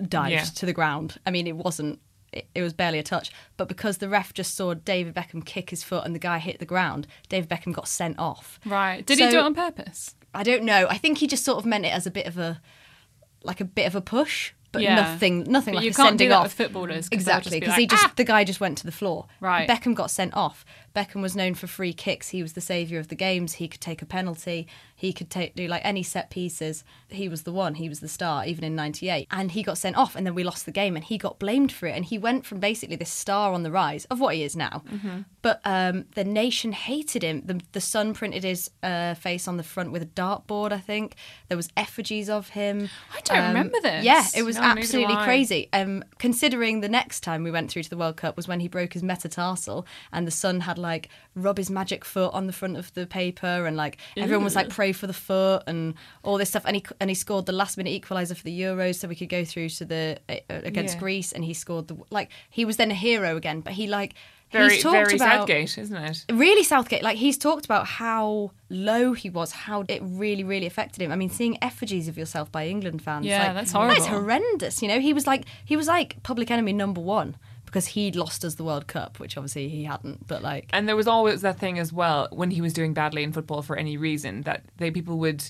dived Yeah. to the ground. I mean, it wasn't. It, it was barely a touch, but because the ref just saw David Beckham kick his foot and the guy hit the ground, David Beckham got sent off. Right. Did he do it on purpose? I don't know. I think he just sort of meant it as a bit of a, like a bit of a push, but Yeah. nothing, nothing But like you a can't sending do that off. with footballers, 'cause exactly, because like, he just "Ah!" the guy just went to the floor. Right. Beckham got sent off. Beckham was known for free kicks. He was the saviour of the games. He could take a penalty. He could take do like any set pieces. He was the one. He was the star, even in '98. And he got sent off, and then we lost the game, and he got blamed for it. And he went from basically this star on the rise of what he is now. Mm-hmm. But um, the nation hated him. The, the Sun printed his uh, face on the front with a dartboard. I think there was effigies of him. I don't remember this. Yeah, it was No, absolutely crazy. Um, considering the next time we went through to the World Cup was when he broke his metatarsal, and the Sun had like rub his magic foot on the front of the paper, and like everyone was like pray for the foot and all this stuff. And he and he scored the last minute equaliser for the Euros, so we could go through to the uh, against Yeah. Greece, and he scored the like he was then a hero again. But he like Very, he's talked very about Southgate, isn't it? really Southgate. Like he's talked about how low he was, how it really, really affected him. I mean, seeing effigies of yourself by England fans, Yeah, like, that's That's horrendous. You know, he was like he was like public enemy number one because he'd lost us the World Cup, which obviously he hadn't. But like, And there was always that thing as well when he was doing badly in football for any reason that they people would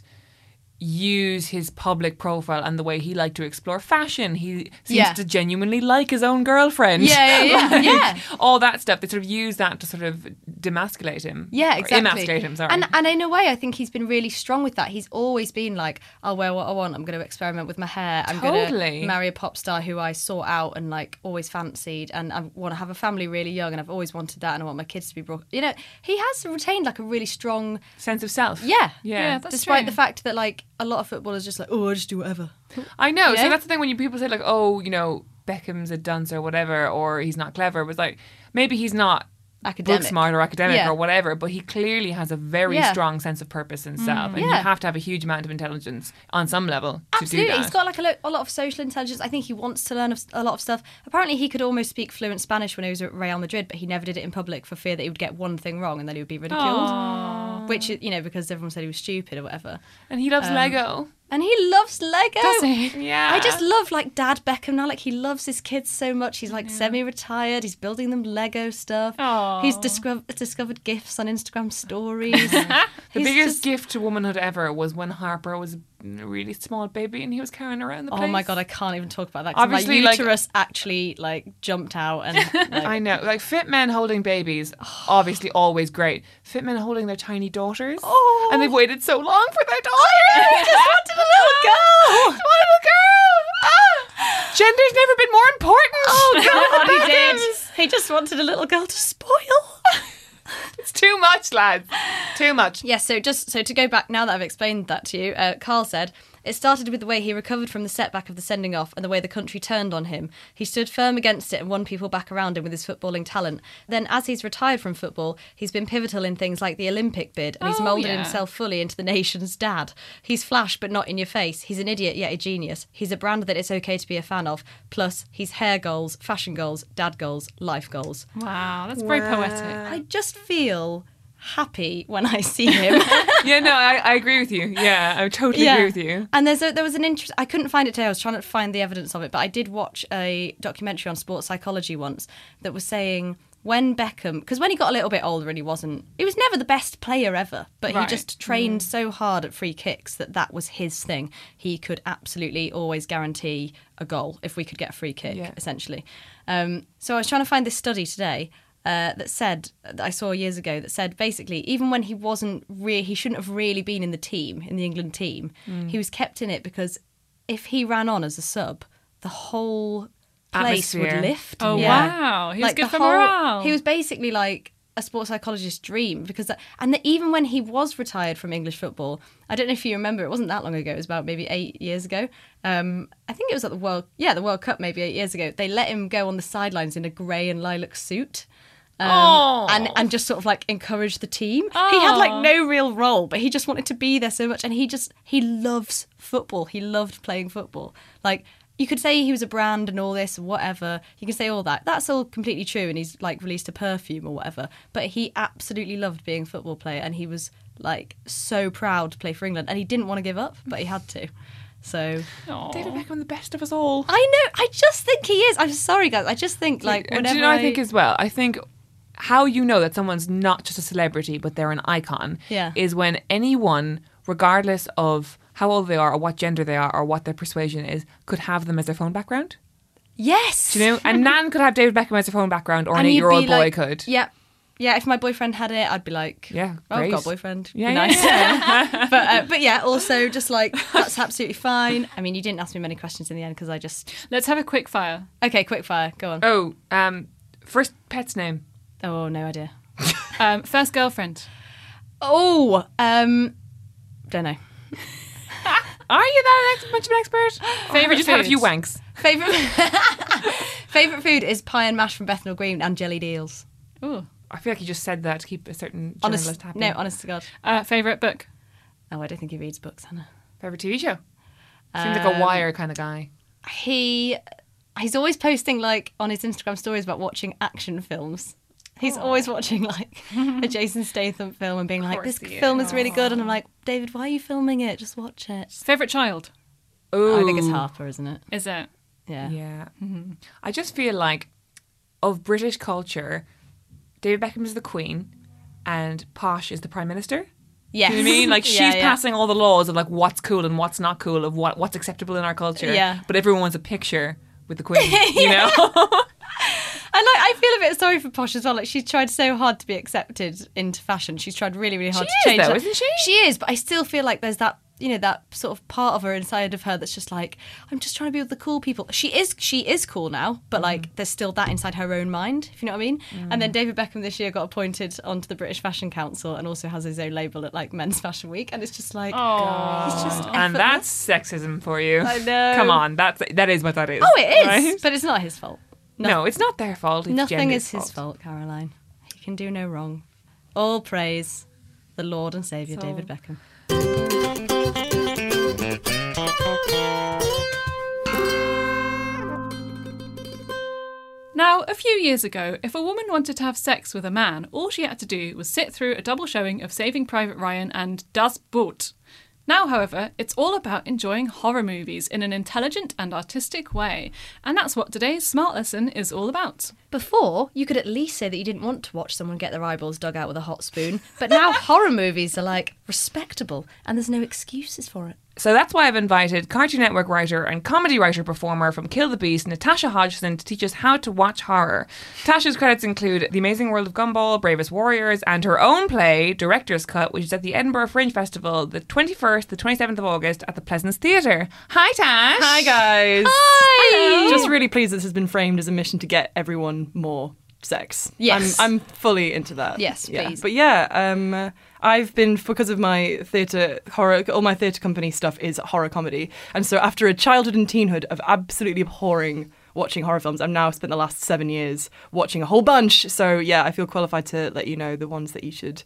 use his public profile and the way he liked to explore fashion. He seems Yeah. to genuinely like his own girlfriend. Yeah, yeah, yeah, Like, yeah. All that stuff. They sort of use that to sort of demasculate him. Yeah, exactly. Emasculate him, sorry. And and in a way, I think he's been really strong with that. He's always been like, I'll wear what I want. I'm going to experiment with my hair. I'm going to marry a pop star who I sought out and like always fancied. And I want to have a family really young. And I've always wanted that. And I want my kids to be brought. You know, he has retained like a really strong. Sense of self. Yeah. Yeah. Yeah, Despite true. the fact that like a lot of footballers just like, oh, I just do whatever. I know. Yeah. So that's the thing when you people say like, oh, you know, Beckham's a dunce or whatever, or he's not clever. Was like maybe he's not Academic. book smart or academic Yeah. or whatever, but he clearly has a very Yeah. strong sense of purpose and self, mm. and you have to have a huge amount of intelligence on some level to Absolutely, do that. he's got like a, lo- a lot of social intelligence. I think he wants to learn a lot of stuff. Apparently, he could almost speak fluent Spanish when he was at Real Madrid, but he never did it in public for fear that he would get one thing wrong and then he would be ridiculed. Which you know because everyone said he was stupid or whatever. and he loves um, Lego. And he loves Lego. Does he? Yeah. I just love like Dad Beckham now. Like he loves his kids so much. He's like semi-retired. He's building them Lego stuff. Aw. He's discovered discovered gifts on Instagram stories. The biggest just- gift to womanhood ever was when Harper was a really small baby and he was carrying around the place. Oh my god, I can't even talk about that. Obviously, my like- uterus actually like jumped out and like, I know, like fit men holding babies, obviously always great. Fit men holding their tiny daughters, Oh. and they've waited so long for their daughter. I just wanted a little girl. Just wanted a girl. Ah! Gender's never been more important. Oh god, he did. He just wanted a little girl to spoil. It's too much, lads. Too much. Yes, so just so to go back now that I've explained that to you, uh, Carl said it started with the way he recovered from the setback of the sending off and the way the country turned on him. He stood firm against it and won people back around him with his footballing talent. Then, as he's retired from football, he's been pivotal in things like the Olympic bid and he's Oh, moulded yeah. himself fully into the nation's dad. He's flash but not in your face. He's an idiot yet a genius. He's a brand that it's okay to be a fan of. Plus, he's hair goals, fashion goals, dad goals, life goals. Wow, that's very poetic. I just feel happy when I see him. Yeah, no, I, I agree with you. Yeah, I totally agree with you. And there's a, there was an interest. I couldn't find it today. I was trying to find the evidence of it, but I did watch a documentary on sports psychology once that was saying when Beckham, because when he got a little bit older and he wasn't, he was never the best player ever, but Right. he just trained so hard at free kicks that that was his thing. He could absolutely always guarantee a goal if we could get a free kick, Yeah. essentially. Um, so I was trying to find this study today uh, that said that I saw years ago that said basically even when he wasn't re- he shouldn't have really been in the team in the England team he was kept in it because if he ran on as a sub the whole place Atmosphere. would lift Oh, wow. He was good the for morale. he was basically like a sports psychologist's dream because that, and that even when he was retired from English football I don't know if you remember it wasn't that long ago it was about maybe 8 years ago um, I think it was at the World yeah the World Cup maybe 8 years ago they let him go on the sidelines in a grey and lilac suit um, and and just sort of like encourage the team. He had like no real role, but he just wanted to be there so much, and he just he loves football. He loved playing football. Like you could say he was a brand and all this, whatever. You can say all that. That's all completely true, and he's like released a perfume or whatever. But he absolutely loved being a football player, and he was like so proud to play for England, and he didn't want to give up, but he had to. So David Beckham, the best of us all. I know. I just think he is. I'm sorry, guys. I just think like and whenever do you know, I think as well. I think how you know that someone's not just a celebrity, but they're an icon, Yeah. is when anyone, regardless of how old they are, or what gender they are, or what their persuasion is, could have them as their phone background. yes, Do you know? And Nan could have David Beckham as her phone background, or an And he'd eight-year-old boy like- could. Yeah. Yeah, if my boyfriend had it, I'd be like, Yeah, oh, I've got a boyfriend. Yeah, Be yeah, nice. yeah. but uh, but yeah, also just like that's absolutely fine. I mean, you didn't ask me many questions in the end because I just Let's have a quick fire. okay, quick fire, go on. Oh, um, first pet's name. Oh, no idea. Um, first girlfriend. Oh, um, don't know. Are you that ex- much of an expert? Favourite Or just had a few wanks. Favorite favorite food is pie and mash from Bethnal Green and jellied eels. Ooh. I feel like you just said that to keep a certain Honest, journalist happy. no, honest to God. Uh, favorite book. Oh, I don't think he reads books, Hannah. Favorite TV show. Seems like a Um, wire kind of guy. He he's always posting like on his Instagram stories about watching action films. He's always watching like a Jason Statham film and being like, "This film is really good," and I'm like, "David, why are you filming it? Just watch it." Favorite child? I think it's Harper, isn't it? Is it? Yeah. Yeah. Mm-hmm. I just feel like of British culture, David Beckham is the Queen and Posh is the Prime Minister. Yes. Do you know what I mean? Like she's Yeah, yeah. passing all the laws of like what's cool and what's not cool, of what what's acceptable in our culture. Yeah. But everyone wants a picture with the Queen, you know? And like, I feel a bit sorry for Posh as well. Like, she's tried so hard to be accepted into fashion. She's tried really, really hard She to is, change. though, that. isn't she? She is, but I still feel like there's that, you know, that sort of part of her inside of her that's just like, I'm just trying to be with the cool people. She is, she is cool now, but Mm. like, there's still that inside her own mind. If you know what I mean. And then David Beckham this year got appointed onto the British Fashion Council and also has his own label at like Men's Fashion Week, and it's just like, he's just and that's sexism for you. I know. Come on, that's that is what that is. Oh, it is, right? but it's not his fault. No, it's not their fault. It's Nothing is his fault, Caroline. He can do no wrong. All praise the Lord and Saviour So- David Beckham. Now, a few years ago, if a woman wanted to have sex with a man, all she had to do was sit through a double showing of Saving Private Ryan and Das Boot. Now, however, it's all about enjoying horror movies in an intelligent and artistic way, and that's what today's Smart Lesson is all about. Before, you could at least say that you didn't want to watch someone get their eyeballs dug out with a hot spoon, but now horror movies are like respectable and there's no excuses for it. So that's why I've invited Cartoon Network writer and comedy writer performer from Kill the Beast, Natasha Hodgson, to teach us how to watch horror. Tasha's credits include The Amazing World of Gumball, Bravest Warriors, and her own play, Director's Cut, which is at the Edinburgh Fringe Festival the 21st, the 27th of August at the Pleasance Theatre. Hi, Tash. Hi guys. Hi. Just really pleased this has been framed as a mission to get everyone more sex. Yes. I'm, I'm fully into that. Yes, yeah. please. But yeah, um, uh, I've been because of my theatre horror. All my theatre company stuff is horror comedy, and so after a childhood and teenhood of absolutely abhorring watching horror films, I've now spent the last seven years watching a whole bunch. So yeah, I feel qualified to let you know the ones that you should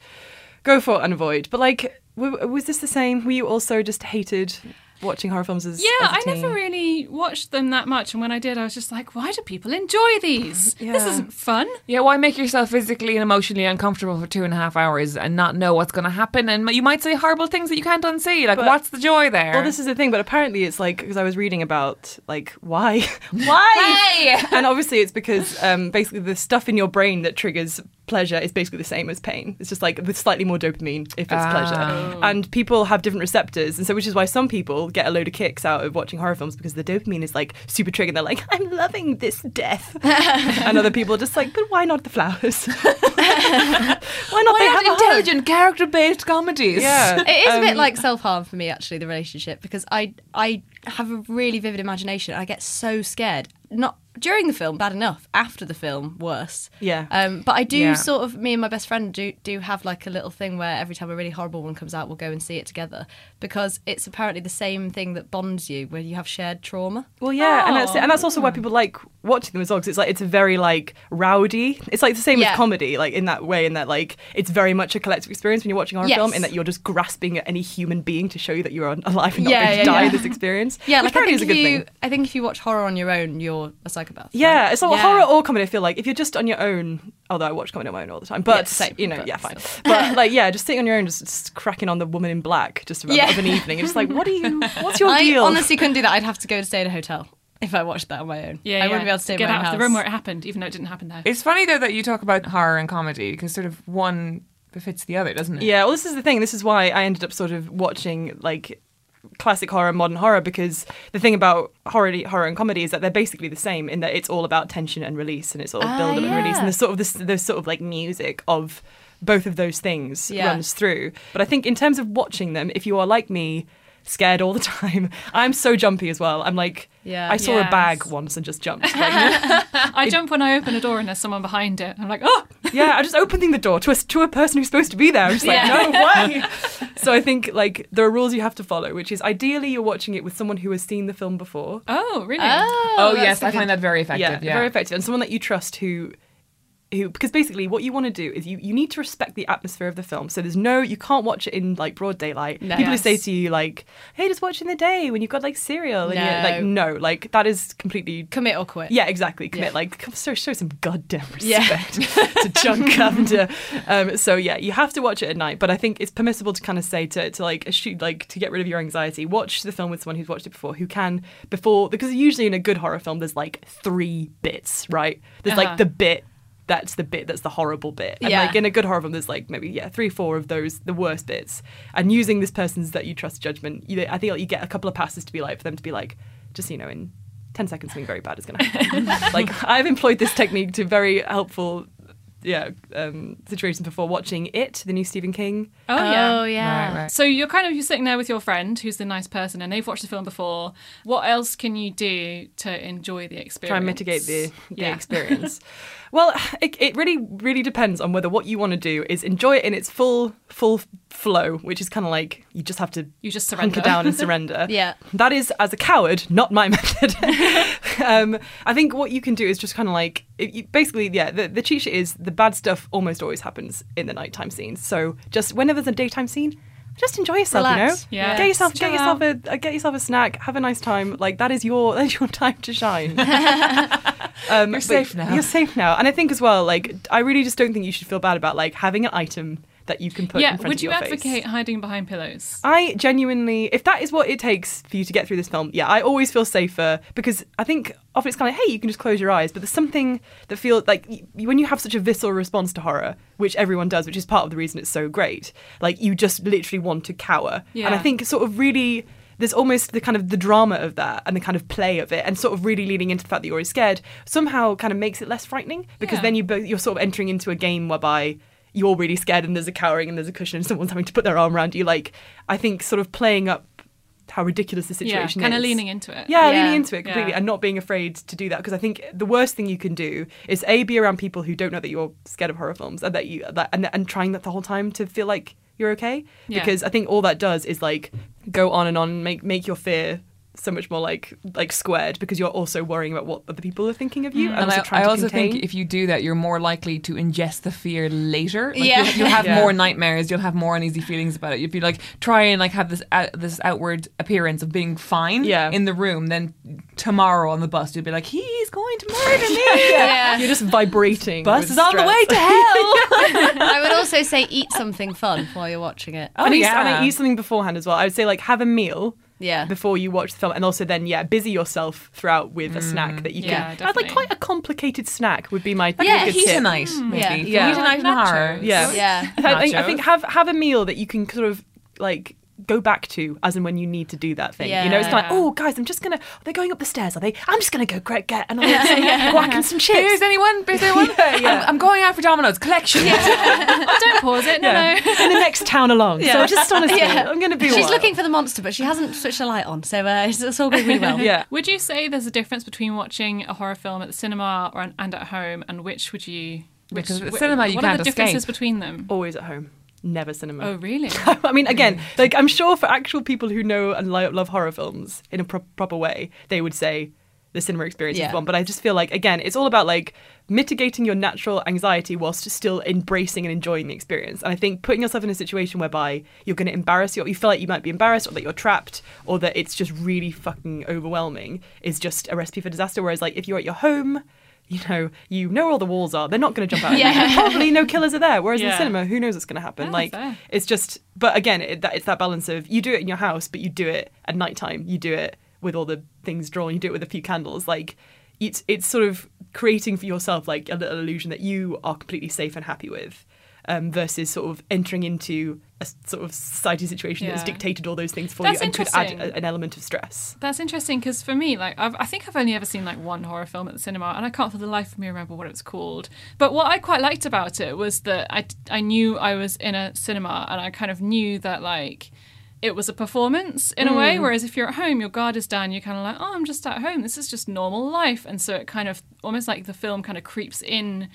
go for and avoid. But like, was this the same? Were you also just hated watching horror films as Yeah, as a I teen? never really watched them that much, and when I did, I was just like, why do people enjoy these? This isn't fun. Yeah, why make yourself physically and emotionally uncomfortable for two and a half hours and not know what's going to happen? And you might say horrible things that you can't unsee. Like, But- what's the joy there? Well, this is the thing, but apparently it's like because I was reading about like why, why, and obviously it's because um, basically the stuff in your brain that triggers pleasure is basically the same as pain. It's just like with slightly more dopamine if it's pleasure, and people have different receptors, and so which is why some people get a load of kicks out of watching horror films because the dopamine is like super triggered. They're like, I'm loving this death, and other people are just like, but why not the flowers? why not why they not have intelligent, character-based comedies? Yeah, It is a bit Um, like self harm for me, actually, the relationship, because I I have a really vivid imagination. I get so scared. Not during the film, bad enough. After the film, worse. Yeah. Um, but I do Yeah. sort of, me and my best friend do do have like a little thing where every time a really horrible one comes out, we'll go and see it together because it's apparently the same thing that bonds you when you have shared trauma. Well, yeah, and that's and that's also why people like watching them as well because it's like it's a very like rowdy. It's like the same Yeah. as comedy, like in that way, in that like it's very much a collective experience when you're watching a horror Yes. film, in that you're just grasping at any human being to show you that you're alive and not going to die this experience. Yeah, which like I think is a if good you, thing. I think if you watch horror on your own, you're a psychopath. Yeah, right? it's not horror or comedy. I feel like if you're just on your own, although I watch comedy on my own all the time, but Yeah, same, you know, but yeah, fine. still. But like, yeah, just sitting on your own, just, just cracking on the woman in black, just of, Yeah. of an evening. It's just like, what are you? What's your I deal? honestly couldn't do that. I'd have to go and stay in a hotel if I watched that on my own. Yeah, I yeah. wouldn't be able to stay get in my out own of house. the room where it happened, even though it didn't happen there. It's funny though that you talk about horror and comedy because sort of one befits the other, doesn't it? Yeah, well, this is the thing. This is why I ended up sort of watching like classic horror and modern horror because the thing about horror, horror and comedy is that they're basically the same in that it's all about tension and release and it's all Ah, build up and release and there's sort of this there's sort of like music of both of those things Yeah. runs through. But I think in terms of watching them, if you are like me, scared all the time, I'm so jumpy as well. I'm like, Yeah. I saw Yes. a bag once and just jumped. Like, I jump when I open a door and there's someone behind it. I'm like, oh! yeah, I just opening the door to a, to a person who's supposed to be there. I'm just like, no way. so I think like there are rules you have to follow, which is ideally you're watching it with someone who has seen the film before. Oh, really? Oh, oh that's yes, I find that very effective. yeah, Yeah, very effective, and someone that you trust who who because basically what you want to do is you, you need to respect the atmosphere of the film. So there's no you can't watch it in like broad daylight. No. People who say to you like, "Hey, just watch in the day when you've got like cereal." And you're like, No. no, like that is completely Commit or quit. yeah, exactly. Commit. Yeah. Like, come- show, show some goddamn Yeah. respect to John Carpenter. Um, so yeah, you have to watch it at night. But I think it's permissible to kind of say to, to like shoot like to get rid of your anxiety. Watch the film with someone who's watched it before, who can before because usually in a good horror film there's like three bits, right? There's Uh-huh. like the bit. That's the bit. That's the horrible bit. And Yeah. like in a good horror film, there's like maybe yeah three, four of those the worst bits. And using this person's that you trust judgment, you, I think you get a couple of passes to be like for them to be like, just you know, in 10 seconds something very bad is going to happen. like I've employed this technique to very helpful yeah um, situations before watching it, the new Stephen King. Oh, yeah. Oh yeah. Right, right. So you're kind of you're sitting there with your friend who's the nice person and they've watched the film before. What else can you do to enjoy the experience? Try and mitigate the, the Yeah. experience. well, it, it really, really depends on whether what you want to do is enjoy it in its full, full flow, which is kind of like you just have to You just hunker surrender. down and surrender. Yeah. That is, as a coward, not my method. Um, I think what you can do is just kind of like, you, basically, yeah, the, the cheat sheet is the bad stuff almost always happens in the nighttime scenes. So just whenever there's a daytime scene, just enjoy yourself, Relax. you know? Yeah. Get yourself, get yourself a, uh, get yourself a snack, have a nice time. Like that is your, that is your time to shine. Um, You're safe now. You're safe now, and I think as well, like I really just don't think you should feel bad about like having an item that you can put Yeah, in front would you advocate hiding behind pillows? I genuinely, if that is what it takes for you to get through this film, yeah, I always feel safer because I think often it's kind of, hey, you can just close your eyes, but there's something that feels like when you have such a visceral response to horror, which everyone does, which is part of the reason it's so great, like you just literally want to cower. Yeah. And I think sort of really. There's almost the kind of the drama of that and the kind of play of it, and sort of really leading into the fact that you're already scared somehow kind of makes it less frightening because Yeah. then you you're sort of entering into a game whereby you're really scared and there's a cowering and there's a cushion and someone's having to put their arm around you. Like, I think sort of playing up how ridiculous the situation Yeah, situation kind of leaning into it. Yeah, Yeah. leaning into it completely Yeah. and not being afraid to do that because I think the worst thing you can do is a be around people who don't know that you're scared of horror films and that you that and, and trying that the whole time to feel like you're okay because I think all that does is like go on and on make make your fear so much more like like squared because you're also worrying about what other people are thinking of you mm-hmm. and, And also I, trying I also contain. think if you do that, you're more likely to ingest the fear later. Like Yeah. you'll, you'll have Yeah. more nightmares. You'll have more uneasy feelings about it. You'd be like try and like have this out, this outward appearance of being fine Yeah. in the room. Then tomorrow on the bus, you'll be like, he's going to murder me. Yeah. You're just vibrating. Bus with is on the way to hell. I would also say eat something fun while you're watching it. Oh, and, eat, yeah. and I eat something beforehand as well. I would say like have a meal. Yeah. Before you watch the film, and also then yeah, busy yourself throughout with a mm. snack that you Yeah, can. I'd like quite a complicated snack would be my Yeah, a good tip. a night, mm. maybe. Yeah. Yeah. Heat a night in Nachos. horror. Yeah, Yeah. I think, I think have have a meal that you can sort of like go back to as and when you need to do that thing. You know, it's like oh guys, I'm just gonna. They're going up the stairs? Are they? I'm just gonna go get get another guac and some chips. Here's anyone? Here's anyone? Yeah, yeah. I'm, I'm going out for Domino's collection. oh, don't pause it. No, Yeah. no. in the next town along. So just honestly, Yeah. I'm gonna be. a She's while. looking for the monster, but she hasn't switched the light on, so uh, it's, it's all going really well. Yeah. Would you say there's a difference between watching a horror film at the cinema or and at home, and which would you? Which, Because at the wh- cinema you what are can't the differences escape. between them? Always at home. Never cinema. Oh, really? I mean, again, hmm. like I'm sure for actual people who know and love horror films in a pro- proper way, they would say the cinema experience Yeah. is one. But I just feel like again, it's all about like mitigating your natural anxiety whilst still embracing and enjoying the experience. And I think putting yourself in a situation whereby you're going to embarrass you, or you feel like you might be embarrassed, or that you're trapped, or that it's just really fucking overwhelming, is just a recipe for disaster. Whereas like if you're at your home. You know, you know where all the walls are. They're not going to jump out. Yeah. Yeah. Probably no killers are there. Whereas in cinema, who knows what's going to happen? Like, fair. it's just but again it, that, it's that balance of you do it in your house but you do it at nighttime you do it with all the things drawn you do it with a few candles like it's it's sort of creating for yourself like a little illusion that you are completely safe and happy with um, versus sort of entering into a sort of society situation that's Yeah. dictated all those things for That's you and could add a, an element of stress That's interesting because for me, like I've, I think I've only ever seen like one horror film at the cinema, and I can't for the life of me remember what it was called. But what I quite liked about it was that I I knew I was in a cinema, and I kind of knew that like it was a performance in a way. Whereas if you're at home, your guard is down. You're kind of like, oh, I'm just at home. This is just normal life, and so it kind of almost like the film kind of creeps in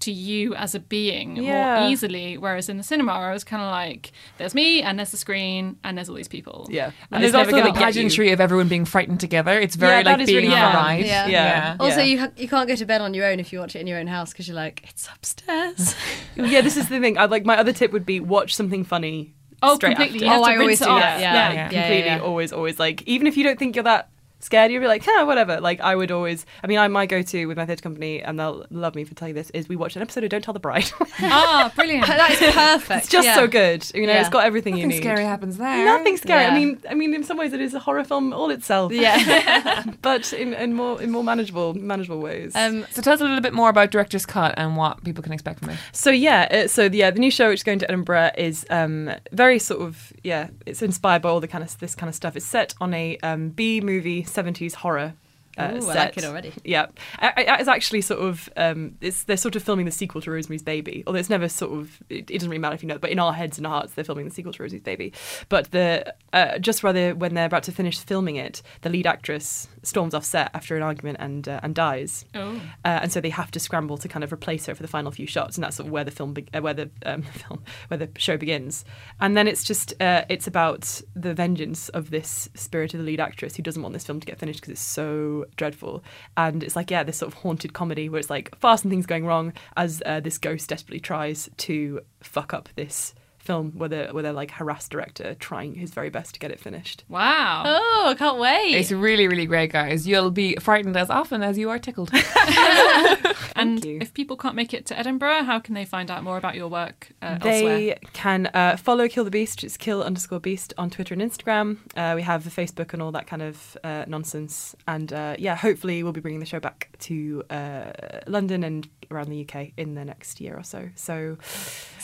to you as a being Yeah. more easily. Whereas in the cinema, I was kind of like, there's me, and there's the screen, and there's all these people. Yeah. And it's there's never also the gonna get you. pageantry of everyone being frightened together. It's very Yeah, like being really on a ride. Yeah. Yeah. Also, you ha- you can't go to bed on your own if you watch it in your own house because you're like, it's upstairs. yeah, this is the thing. I'd like my other tip would be watch something funny. Oh, straight completely. After. You have Oh, to I always it do off. that, yeah. yeah, Yeah, completely. yeah. Always, always like even if you don't think you're that scared, you'll be like, yeah, whatever. Like I would always. I mean, I my go-to with my theatre company, and they'll love me for telling you this, is we watch an episode of Don't Tell the Bride. Ah, brilliant. that is perfect. it's just yeah. so good. You know, Yeah. it's got everything you Nothing need. scary happens there. Nothing scary. Yeah. I mean, I mean, in some ways, it is a horror film all itself. Yeah. but in, in more in more manageable manageable ways. um, So tell us a little bit more about Director's Cut and what people can expect from it. So yeah, uh, so yeah, the new show which is going to Edinburgh is um, very sort of yeah, it's inspired by all the kind of this kind of stuff. It's set on a um, B movie seventies horror. Uh, Ooh, I set. like it already. Yeah, I, I, it's actually sort of um, it's they're sort of filming the sequel to Rosemary's Baby. Although it's never sort of it, it doesn't really matter if you know, but in our heads and hearts they're filming the sequel to Rosemary's Baby. But the uh, just rather when they're about to finish filming it, the lead actress storms off set after an argument and uh, and dies. Oh. Uh, and so they have to scramble to kind of replace her for the final few shots, and that's sort of where the film, be- uh, where the um, film, where the show begins. And then it's just uh, it's about the vengeance of this spirit of the lead actress who doesn't want this film to get finished because it's so dreadful. And it's like yeah, this sort of haunted comedy where it's like fast and things going wrong as uh, this ghost desperately tries to fuck up this film with a with a like harassed director trying his very best to get it finished. Wow. oh, I can't wait. It's really, really great, guys. You'll be frightened as often as you are tickled. and you. if people can't make it to Edinburgh, how can they find out more about your work uh, elsewhere? They can uh, follow Kill the Beast. It's kill underscore beast on Twitter and Instagram. Uh, we have the Facebook and all that kind of uh, nonsense. And uh, yeah, hopefully we'll be bringing the show back to uh, London and around the UK in the next year or so. So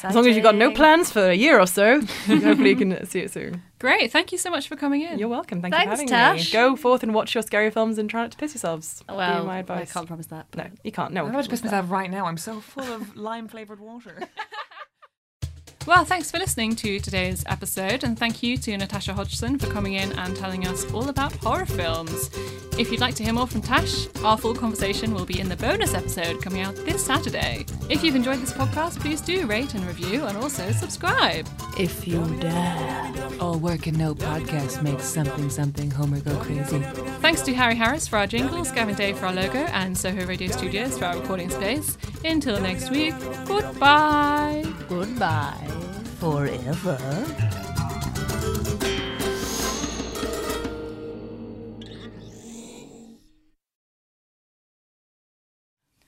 as long as you've got no plans for a year or so, hopefully you can see it soon. Great. Thank you so much for coming in. You're welcome. Thank Thanks, you for having Tash. me. Go forth and watch your scary films and try not to piss yourselves. Would be well, my I can't promise that. No, you can't. No, I'm one about can to piss promise that. myself right now. I'm so full of lime flavored water. Well, thanks for listening to today's episode, and thank you to Natasha Hodgson for coming in and telling us all about horror films. If you'd like to hear more from Tash, our full conversation will be in the bonus episode coming out this Saturday. If you've enjoyed this podcast, please do rate and review and also subscribe. If you dare. All work and no podcast makes something something Homer go crazy. Thanks to Harry Harris for our jingles, Gavin Day for our logo, and Soho Radio Studios for our recording space. Until next week, goodbye. Goodbye. Forever.